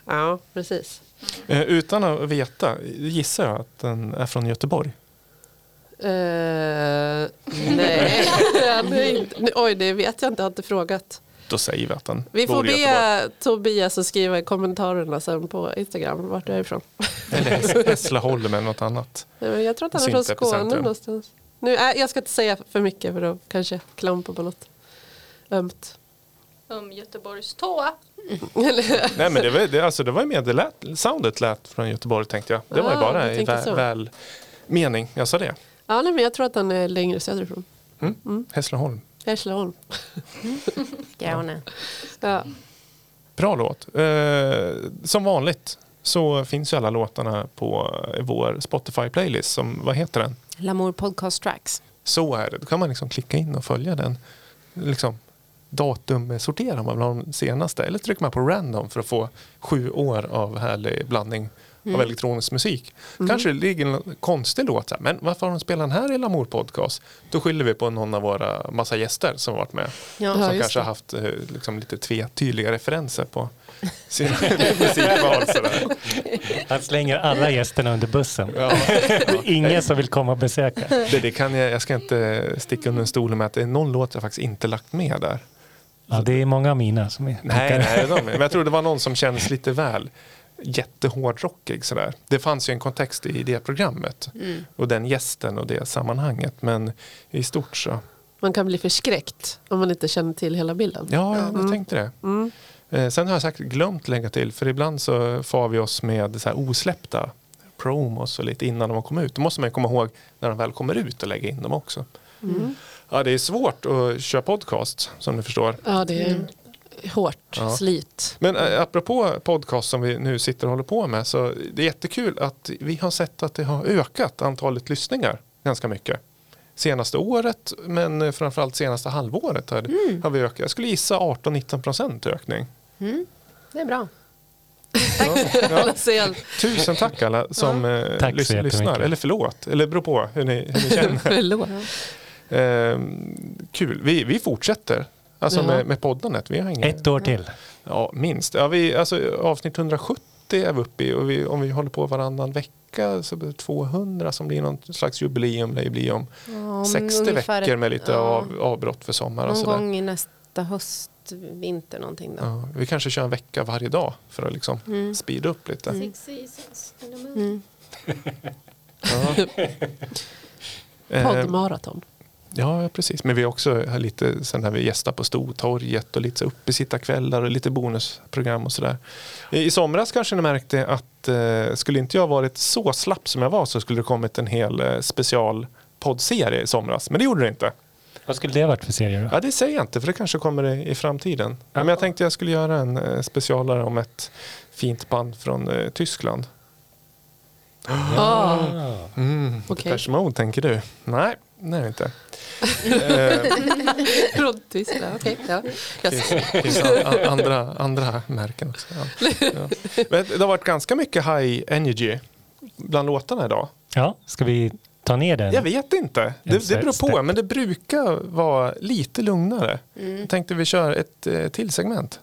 Ja, precis. Eh, utan att veta, gissar jag att den är från Göteborg. Eh, nej, inte- nej, oj det vet jag inte, jag har inte frågat. Då säger vi att den Vi får be Tobias att skriva i kommentarerna sen på Instagram vart du är ifrån. Eller Häss- Hässleholm eller något annat. Nej, Jag tror att han är från Skåne någonstans. Nu, äh, jag ska inte säga för mycket för då kanske jag klampar på något ömt. Om Göteborgs tå. Nej men det var, det, alltså, det var ju mer, det lät, soundet lät från Göteborg tänkte jag. Det var ju bara i så. väl mening, jag sa det. Ja, nej, men jag tror att han är längre söderifrån. Hässleholm. Hässleholm. Skåne. Ja. Bra låt. Eh, som vanligt så finns ju alla låtarna på vår Spotify-playlist. Som, vad heter den? Lamour Podcast Tracks. Så är det. Då kan man liksom klicka in och följa den. Liksom, datum sorterar man bland de senaste. Eller trycker man på random för att få sju år av härlig blandning av elektronisk musik. Kanske det ligger en konstig låt så här, men varför har de spelat den här i Lamour Podcast? Då skyller vi på någon av våra massa gäster som har varit med. Ja. som kanske har haft eh, liksom, lite tvetydiga referenser på sina musikval. Han slänger alla gästerna under bussen. Ja. Ingen som vill komma och besöka. Det, det kan jag, jag ska inte sticka under en stol med att det är någon låt jag faktiskt inte lagt med där. Ja, det är många av mina som är Nej, nej de, men jag tror det var någon som kändes lite väl jättehårdrockig sådär. Det fanns ju en kontext i det programmet och den gästen och det sammanhanget. Men i stort så, Man kan bli förskräckt om man inte känner till hela bilden. ja, jag tänkte det. Mm. Eh, sen har jag säkert glömt lägga till, för ibland så får vi oss med så här osläppta promos och lite innan de kommer ut. Då måste man ju komma ihåg när de väl kommer ut och lägga in dem också. Mm. Ja, det är svårt att köra podcast som du förstår. Ja, det är hårt Ja. slit. Men äh, apropå podcast som vi nu sitter och håller på med så det är jättekul att vi har sett att det har ökat antalet lyssningar ganska mycket. Senaste året men eh, framförallt senaste halvåret har, har vi ökat. Jag skulle gissa 18-19 procent ökning. Det är bra. Ja, ja. Alla ser Tusen tack alla som eh, Tack lys- lyssnar. Eller förlåt, eller beror på hur ni, hur ni känner. Förlåt. Ehm, kul, vi, vi fortsätter. Alltså Ja. med, med poddandet. Vi har inga, Ett år till. Ja, minst. Ja, vi, alltså, avsnitt 170 är vi uppe i och vi, om vi håller på varannan vecka så blir det 200 som blir någon slags jubileum. lär ju bli om Ja, om 60 ungefär veckor med lite ja, av, avbrott för sommar och Någon sådär. gång i nästa höst, vinter någonting då. Ja, vi kanske kör en vecka varje dag för att liksom Mm. speeda upp lite. Mm. Ja. Eh, Poddmaraton. Ja, precis. Men vi har också har lite sen när vi gästar på Stortorget och lite uppesittarkvällar och lite bonusprogram och sådär. I, I somras kanske ni märkte att eh, skulle inte jag varit så slapp som jag var så skulle det kommit en hel eh, specialpoddserie i somras. Men det gjorde det inte. Vad skulle det varit för serie då? Ja, det säger jag inte för det kanske kommer i, i framtiden. Men jag tänkte jag skulle göra en eh, specialare om ett fint band från eh, Tyskland. Ah, Mm, Okej. Depeche Mode tänker du? Nej, det inte. eh, Från Tyskland. Okej, ja. Jag Det finns, finns a- a- andra, andra märken också. Ja. Ja. Det har varit ganska mycket high energy bland låtarna idag. Ja, ska vi ta ner den? Jag vet inte. Det, det beror på. Men det brukar vara lite lugnare. Jag tänkte vi kör ett eh, till segment.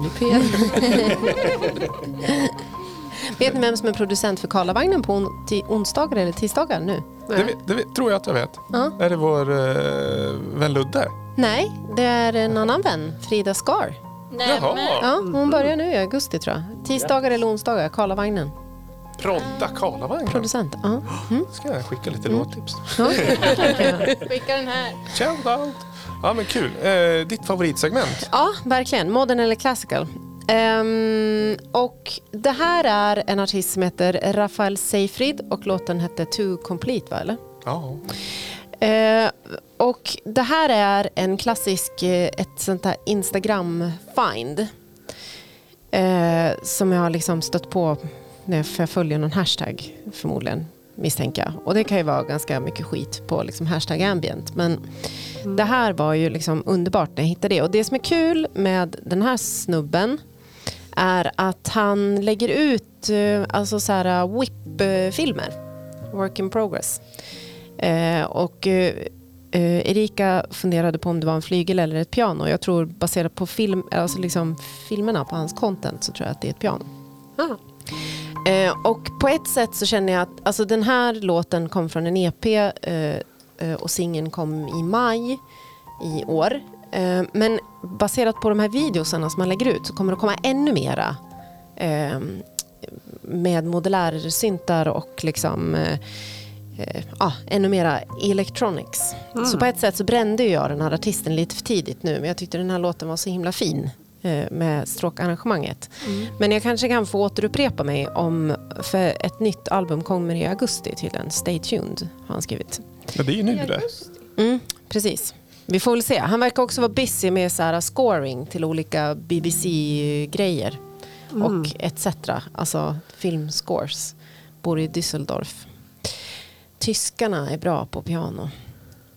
P1. Vet ni vem som är producent för Karlavagnen på on- onsdagar eller tisdagar nu? Det, vet- det vet- tror jag att jag vet. Ja. Är det vår uh, vän Ludde? Nej, det är en annan vän, Frida Skar. Jaha. Ja, hon börjar nu i augusti tror jag. Tisdagar eller onsdagar, Karlavagnen. Prodda Karlavagnen. Producent. Ja. Ska jag skicka lite låttips? Ja. Skicka den här. Shoutout! Ja men kul. Eh, ditt favoritsegment? ja, verkligen. Modern eller classical. Ehm, och det här är en artist som heter Rafael Seyfried och låten hette Too Complete, va? Eller? Ja. Eh, och det här är en klassisk, eh, ett sånt här Instagram-find. Eh, som jag har liksom stött på när för jag följer någon hashtag förmodligen, misstänker jag. Och det kan ju vara ganska mycket skit på liksom hashtag ambient. Men det här var ju liksom underbart när jag hittade det. Och det som är kul med den här snubben är att han lägger ut eh, alltså så här whip-filmer. Work in progress. Eh, och eh, eh, Erika funderade på om det var en flygel eller ett piano. Jag tror baserat på film, alltså liksom filmerna på hans content så tror jag att det är ett piano. Ah. Eh, och på ett sätt så känner jag att alltså den här låten kom från en EP eh, eh, och singeln kom i maj i år. Eh, men baserat på de här videosarna som man lägger ut så kommer det komma ännu mera eh, med modulärsyntar och liksom ja, ännu mera electronics. Så på ett sätt så brände jag den här artisten lite för tidigt nu men jag tyckte den här låten var så himla fin med stråkarrangemanget. Men jag kanske kan få återupprepa mig om, för ett nytt album kommer i augusti tydligen. Stay tuned har han skrivit. ja, det är ju nu det. Mm, precis. Vi får väl se. Han verkar också vara busy med så här scoring till olika BBC-grejer och etc. Alltså filmscores. Bor i Düsseldorf. Tyskarna är bra på piano.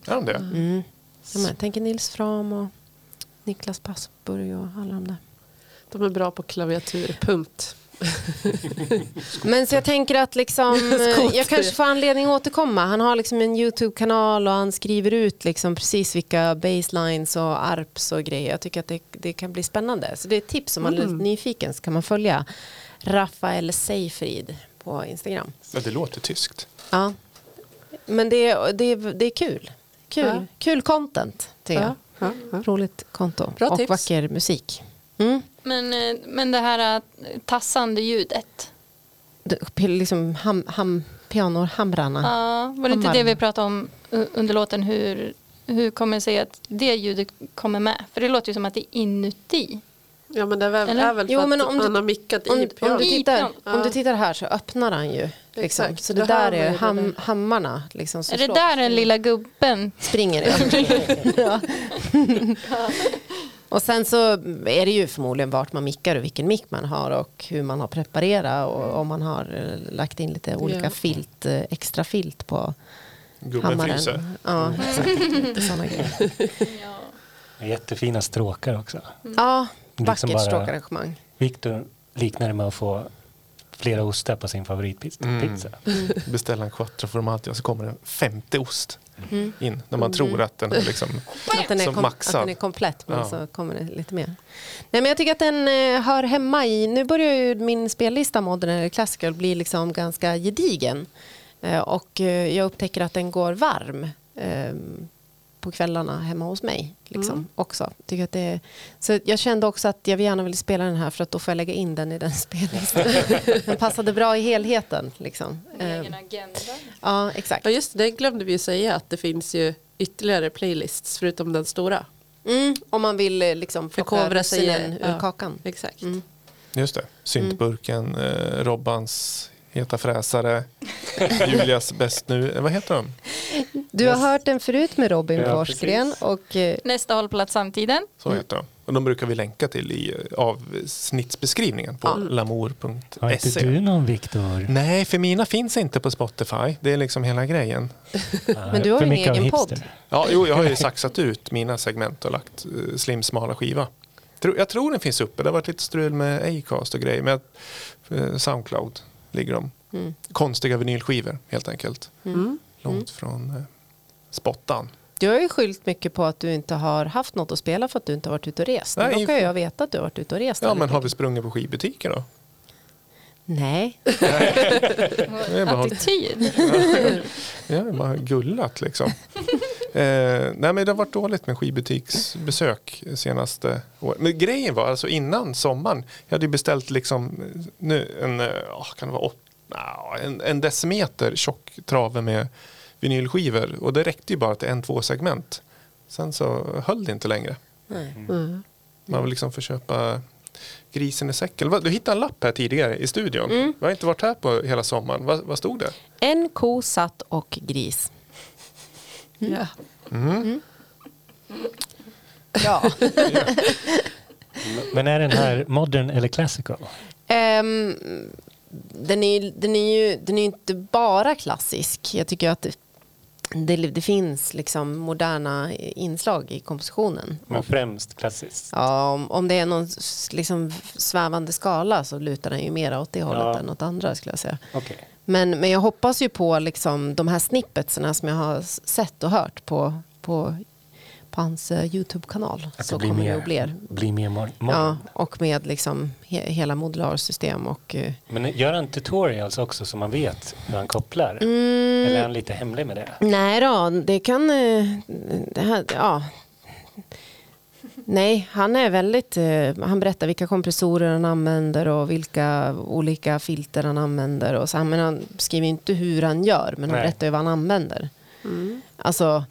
Är de det? Mm. Ja, men Jag tänker Nils Fram och Niklas Passburg och alla de där. De är bra på klaviatur, punkt. Men så jag tänker att liksom, jag kanske får anledning att återkomma. Han har liksom en YouTube-kanal och han skriver ut liksom precis vilka baselines och arps och grejer. Jag tycker att det, det kan bli spännande. Så det är ett tips om man är lite nyfiken så kan man följa Rafael Seyfried på Instagram. Ja, det låter tyskt. Ja. Men det, är- det, är- det är kul. Kul, Ja. kul content tycker Ja, ja. Roligt konto. Bra och tips. vacker musik. Mm. Men, eh, men det här eh, tassande ljudet. Det- Liksom ham, ham, pianohamrarna. Ja, var det inte det vi pratade om under låten? Hur, hur kommer det sig att det ljudet kommer med? För det låter ju som att det är inuti. Ja men det är väl, Eller? är väl för Jo, men att om du- han har mickat Om, i om, du tittar, pianot. om du tittar här så öppnar han ju. Liksom. Exakt. Så det hör där är ham, det där. hammarna. Liksom, som Är det slår. där den lilla gubben? springer det. ja. Och sen så är det ju förmodligen vart man mickar och vilken mick man har och hur man har preparerat och om man har eh, lagt in lite olika Ja. filt, eh, extra filt på Gubben hammaren. fryser. Ja, exakt. Lite såna grejer. Jättefina stråkar också. Ja, Liksom vackert bara- stråkarrangemang. Viktor liknar det med att få flera ostar på sin favoritpizza. Mm. Pizza. Beställa en quattro formaggi och så kommer en femte ost Mm. in. När man tror att den är liksom Att den, är som kom, att maxad. den är komplett men Ja. så kommer det lite mer. Nej, men jag tycker att den eh, hör hemma i, nu börjar ju min spellista Modern eller Classical bli liksom ganska gedigen. Eh, och eh, jag upptäcker att den går varm eh, på kvällarna hemma hos mig. Liksom, också. Tycker att det, så jag kände också att jag gärna ville spela den här för att då får jag lägga in den i den spellistan. den passade bra i helheten. Liksom. Eh, agenda. ja, exakt. Ja just det, glömde vi ju säga att det finns ju ytterligare playlists förutom den stora. Mm, om man vill eh, liksom plocka Förkovra sig i- russinen ur ja. kakan. Exakt. Mm. Just det. Syntburken, eh, Robbans heta fräsare, Julias bäst nu. Vad heter de? Du har hört den förut med Robin Ja, Forsgren precis. och eh, Nästa hållplats samtiden. Så heter de. Och de brukar vi länka till i eh, avsnittsbeskrivningen på Har inte lamour.se. du någon Viktor? Nej, för mina finns inte på Spotify. Det är liksom hela grejen. Men du har ju en egen podd. Ja, jo, jag har ju saxat ut mina segment och lagt uh, slim smala skiva. Jag tror den finns uppe. Det har varit lite strul med Acast och grejer. Men uh, Soundcloud ligger de. Mm. Konstiga vinylskivor helt enkelt. Mm. Långt från uh, spottan. Du har ju skyllt mycket på att du inte har haft något att spela för att du inte har varit ute och rest. Nej, då kan jag veta att du har varit ute och rest. Ja, men har vi sprungit på skivbutiker då? Nej, Det är bara, Attityd. jag har bara gullat liksom. eh, nej men det har varit dåligt med skivbutiksbesök senaste året. Men grejen var alltså innan sommaren. Jag hade ju beställt liksom nu en, eh, ja, kan det vara åt, en, en decimeter tjock trave med vinylskivor. Och det räckte ju bara till en två segment. Sen så höll det inte längre. nej. Mm. Man vill liksom få köpa grisen i säcken. Du hittade en lapp här tidigare i studion. Mm. Jag har inte varit här på hela sommaren. Vad, vad stod det? En ko satt och gris. Ja. Ja. Men är den här modern eller classical? Ehm, den, är, den, är ju, den är ju inte bara klassisk. Jag tycker att det, det, finns liksom moderna inslag i kompositionen. Men främst klassiskt. Ja, om, om det är någon liksom svävande skala så lutar den ju mer åt det hållet Ja. än åt andra skulle jag säga. Okej. Men, men jag hoppas ju på liksom de här snippetsarna som jag har sett och hört på, på, på hans eh, Youtube-kanal. Så det blir kommer det mer, att bli. blir mer mo- modern. Ja, och med liksom he, hela modularsystem och eh, Men gör han tutorials också så man vet hur han kopplar? Mm. Eller är han lite hemlig med det? Nej då, det kan... eh, Det här, ja. Nej, han är väldigt... eh, Han berättar vilka kompressorer han använder och vilka olika filter han använder. Och så, men han skriver inte hur han gör, men han Nej. berättar ju vad han använder. Alltså...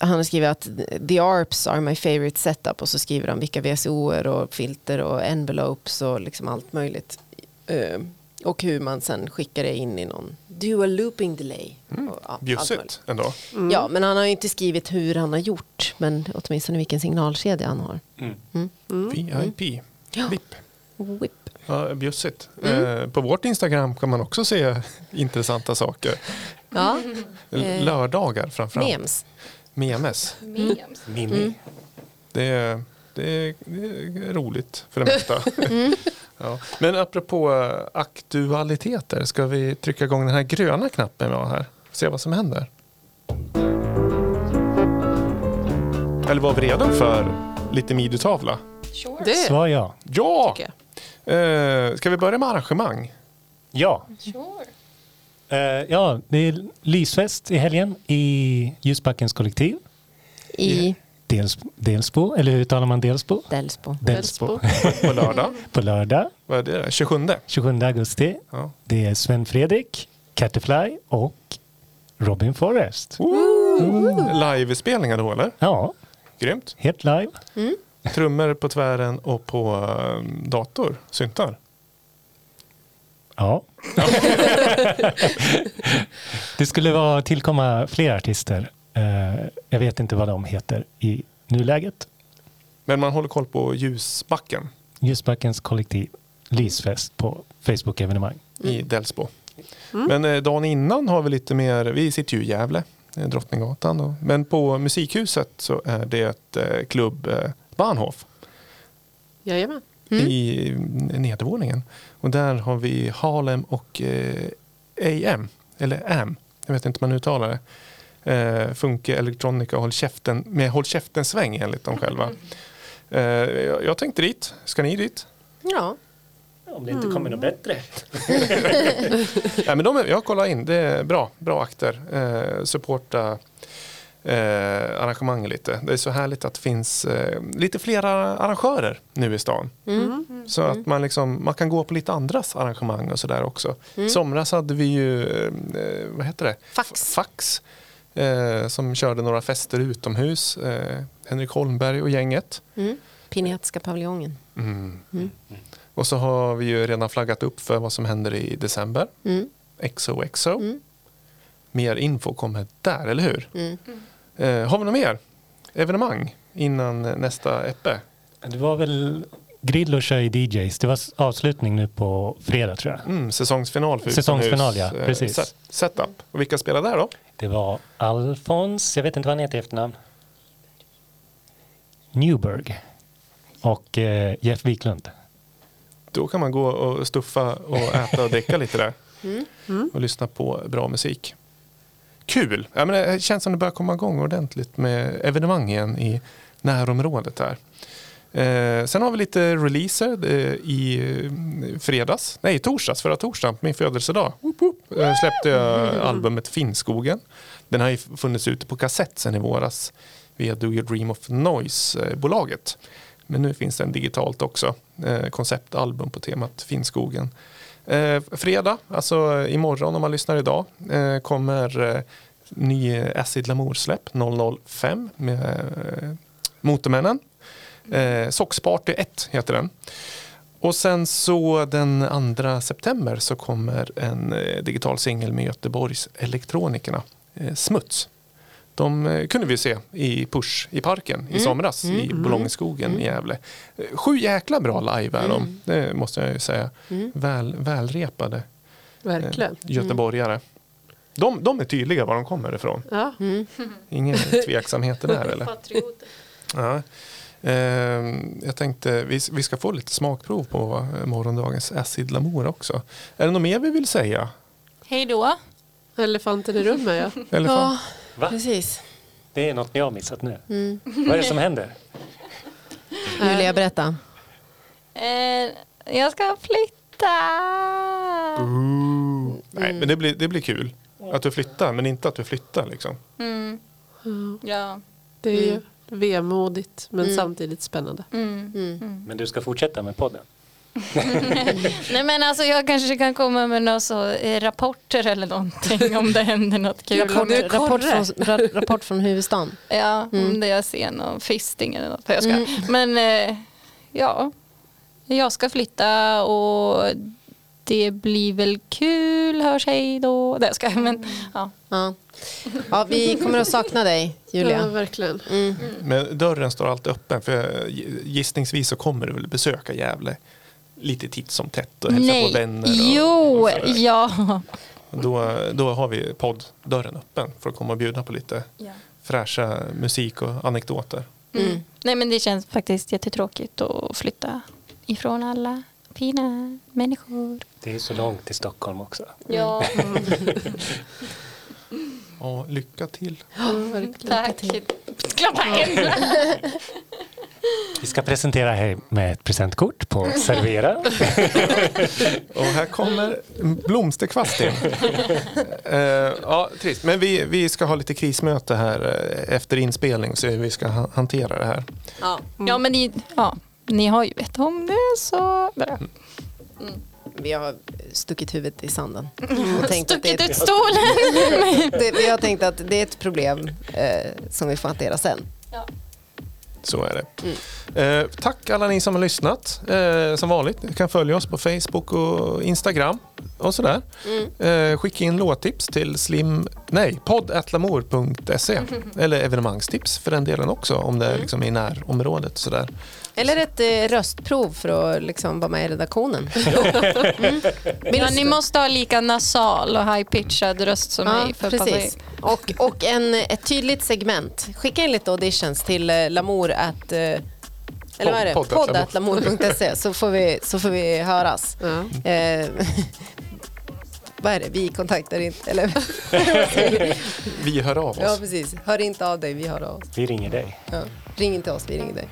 han har skrivit att the ARPs are my favorite setup och så skriver han vilka VSOer och filter och envelopes och liksom allt möjligt. Eh, och hur man sen skickar det in i någon dual looping delay. Och, ja. Bjussigt ändå. Ja, men han har ju inte skrivit hur han har gjort, men åtminstone vilken signalkedja han har. Mm. VIP. Ja. VIP. Whip. Ja, bjussigt. Eh, på vårt Instagram kan man också se intressanta saker. Ja, L- Lördagar framförallt. memes. Memes. Memes. Mimi. Det är, det, är, det är roligt för det mesta. ja. Men apropå eh, aktualiteter, ska vi trycka igång den här gröna knappen vi har här? Se vad som händer. Eller var vi redo för lite midutavla? Sure. Det Svar ja. Ja! Eh, ska vi börja med arrangemang? Ja. Sure. Eh, ja, det är lysfest i helgen i Ljusbackens kollektiv. I Dels, Delsbo, eller hur uttalar man Delsbo? Delsbo. Delsbo. På lördag? På lördag Vad är det? 27? 27 augusti. Ja. Det är Sven Fredrik, Catterfly och Robin Forrest. Livespelningar då eller? Ja, Grymt. helt live. Trummor på tvären och på eh, dator, syntar. Ja. det skulle vara tillkomma fler artister. Eh, jag vet inte vad de heter i nuläget. Men man håller koll på ljusbacken Ljusbackens kollektiv lysfest på Facebook-evenemang. i Delsbo. Men eh, dagen innan har vi lite mer, vi sitter ju i Gävle, eh, Drottninggatan. Då. Men på Musikhuset så är det ett klubb Bahnhof Jajamän. I eh, nedervåningen. Och där har vi Harlem och eh, AM, eller AM, jag vet inte hur man uttalar det. Eh, Funke Electronica Håll käften, med Håll käften-sväng enligt dem själva. Eh, jag, jag tänkte dit, ska ni dit? Ja, Om det inte kommer något bättre. Ja, men de är, jag kollar in, det är bra, bra akter. Eh, supporta eh, arrangemangen lite. Det är så härligt att det finns eh, lite fler arrangörer nu i stan. Så att man, liksom, man kan gå på lite andras arrangemang och sådär också. I somras hade vi ju, eh, vad heter det? Fax. Fax. Eh, som körde några fester utomhus. Eh, Henrik Holmberg och gänget. mm. Pinetska paviljongen. Mm. Och så har vi ju redan flaggat upp för vad som händer i december. Mm. XOXO. Mm. Mer info kommer där, eller hur? Mm. Eh, har vi något mer evenemang innan nästa eppe? Det var väl Grillo kör i DJs. Det var avslutning nu på fredag tror jag. Mm, säsongsfinal för Säsongsfinal, ja, eh, precis. set- setup. Och vilka spelar där då? Det var Alfons, jag vet inte vad han heter i efternamn. Newberg. Och eh, Jeff Wiklund. Då kan man gå och stuffa och äta och dricka lite där. Och lyssna på bra musik. Kul. Ja, men det känns som det börjar komma igång ordentligt med evenemangen i närområdet här. Eh, sen har vi lite releaser eh, i eh, fredags, nej torsdags, förra torsdagen, min födelsedag. Woop, woop, eh, släppte jag albumet Finnskogen. Den har ju funnits ute på kassett sen i våras via Do You Dream of Noise-bolaget. Men nu finns den digitalt också. Eh, konceptalbum på temat Finnskogen. Eh, fredag, alltså imorgon om man lyssnar idag, eh, kommer eh, ny Acid Lamour-släpp 005 med eh, Motormännen. Eh, Socksparty 1 heter den. Och sen så den 2 september så kommer en eh, digital singel med Göteborgs Elektronikerna, eh, Smuts. De eh, kunde vi se i Push i parken i somras i Bolångeskogen i Gävle. Eh, Sju jäkla bra live är de, det måste jag ju säga. Väl, välrepade eh, Verkligen. göteborgare. De, de är tydliga var de kommer ifrån. Ja. Ingen tveksamheter där eller? Ja. Ehm, jag tänkte vi, vi ska få lite smakprov på morgondagens Acid Lamour också. Är det något mer vi vill säga? Hej då. Elefanten i rummet ja. Eller fan? Ja, Va? precis. Det är något jag har missat nu. Vad är det som händer? Julia, berätta. Eh, jag ska flytta. Nej, men det blir, det blir kul. Att du flyttar, men inte att du flyttar liksom. Mm. Ja. Det är ju vemodigt men samtidigt spännande. Mm. Men du ska fortsätta med podden? Nej men alltså jag kanske kan komma med några så, eh, rapporter eller någonting om det händer något kul. Rapport, rapport, från, ra, rapport från huvudstaden. Ja, om det jag ser någon fisting eller något. Jag ska. Men eh, ja, jag ska flytta och det blir väl kul. Hörs hej då. Det ska jag. Men, ja. Ja. ja, vi kommer att sakna dig, Ja, Julia. verkligen. Men dörren står alltid öppen. För gissningsvis så kommer du väl besöka Gävle lite titt som tätt och hälsa på vänner. Och, jo, och ja. då, då har vi podddörren öppen för att komma och bjuda på lite ja. fräscha musik och anekdoter. Mm. Nej men det känns faktiskt jättetråkigt att flytta ifrån alla fina människor. Det är så långt till Stockholm också. Ja, Ja, lycka till. tack. Klappa händerna. Vi ska presentera här med ett presentkort på Servera. Och här kommer Blomsterkvast in. Eh, ja, trist. Men vi, vi ska ha lite krismöte här eh, efter inspelning så vi ska ha- hantera det här. Ja. Ja men ni, ja, ni har ju vett om det så bra. Vi har stuckit huvudet i sanden. Och tänkt att det Stuckit ut stolen. det, vi har tänkt att det är ett problem eh, som vi får hantera sen. Så är det. Eh, tack alla ni som har lyssnat. Eh, som vanligt, ni kan följa oss på Facebook och Instagram och sådär. Eh, skicka in låttips till slim, nej, poddatlamour.se eller evenemangstips för den delen också om det är liksom i närområdet. Sådär. Eller ett eh, röstprov för att liksom vara med i redaktionen. Mm. Ja, ni måste ha lika nasal och high-pitchad röst som Ja, mig. För att precis. Och, och en, ett tydligt segment. Skicka in lite auditions till eh, lamour at, eh, eller vad är det? Podd- podd- poddatlamour.se så, får vi, så får vi höras. Ja. Eh, vad är det? Vi kontaktar inte, eller? Vi hör av ja, oss. precis. Hör inte av dig, vi hör av oss. Vi ringer dig. Ja. Ring inte oss, vi ringer dig.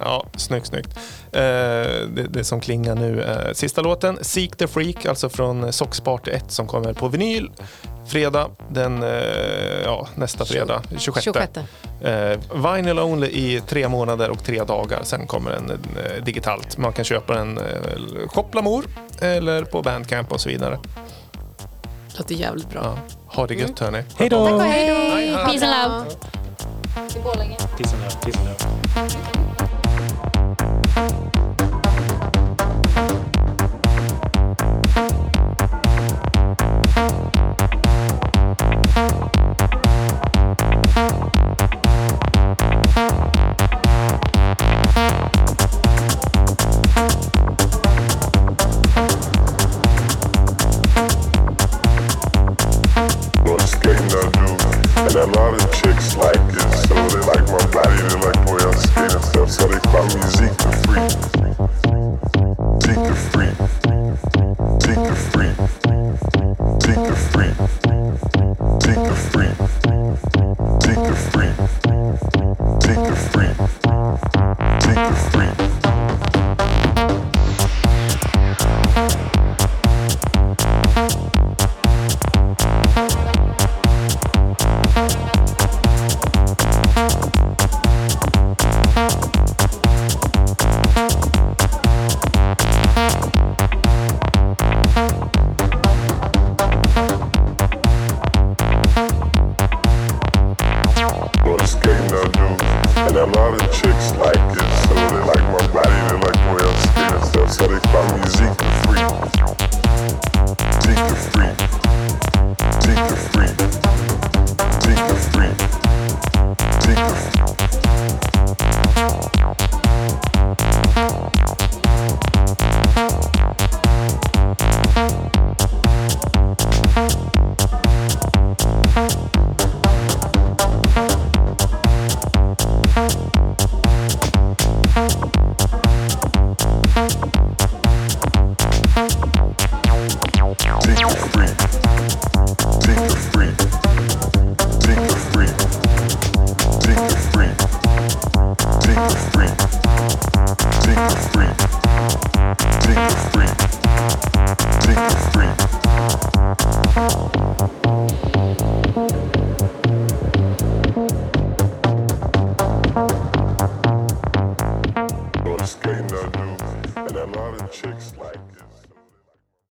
Ja, snyggt, snyggt. Eh, det, det som klingar nu är sista låten, Seek the Freak, alltså från Socksparty 1 som kommer på vinyl fredag, den, eh, ja, nästa fredag, 26. 26. Eh, vinyl only i tre månader och tre dagar. Sen kommer den eh, digitalt. Man kan köpa den eh, Shop Lamour eller på Bandcamp och så vidare. Låter jävligt bra. Ja, ha det gött hörni. Hej då! Då! Hej, hej. Peace and love. Till Borlänge. Peace and love, peace and love.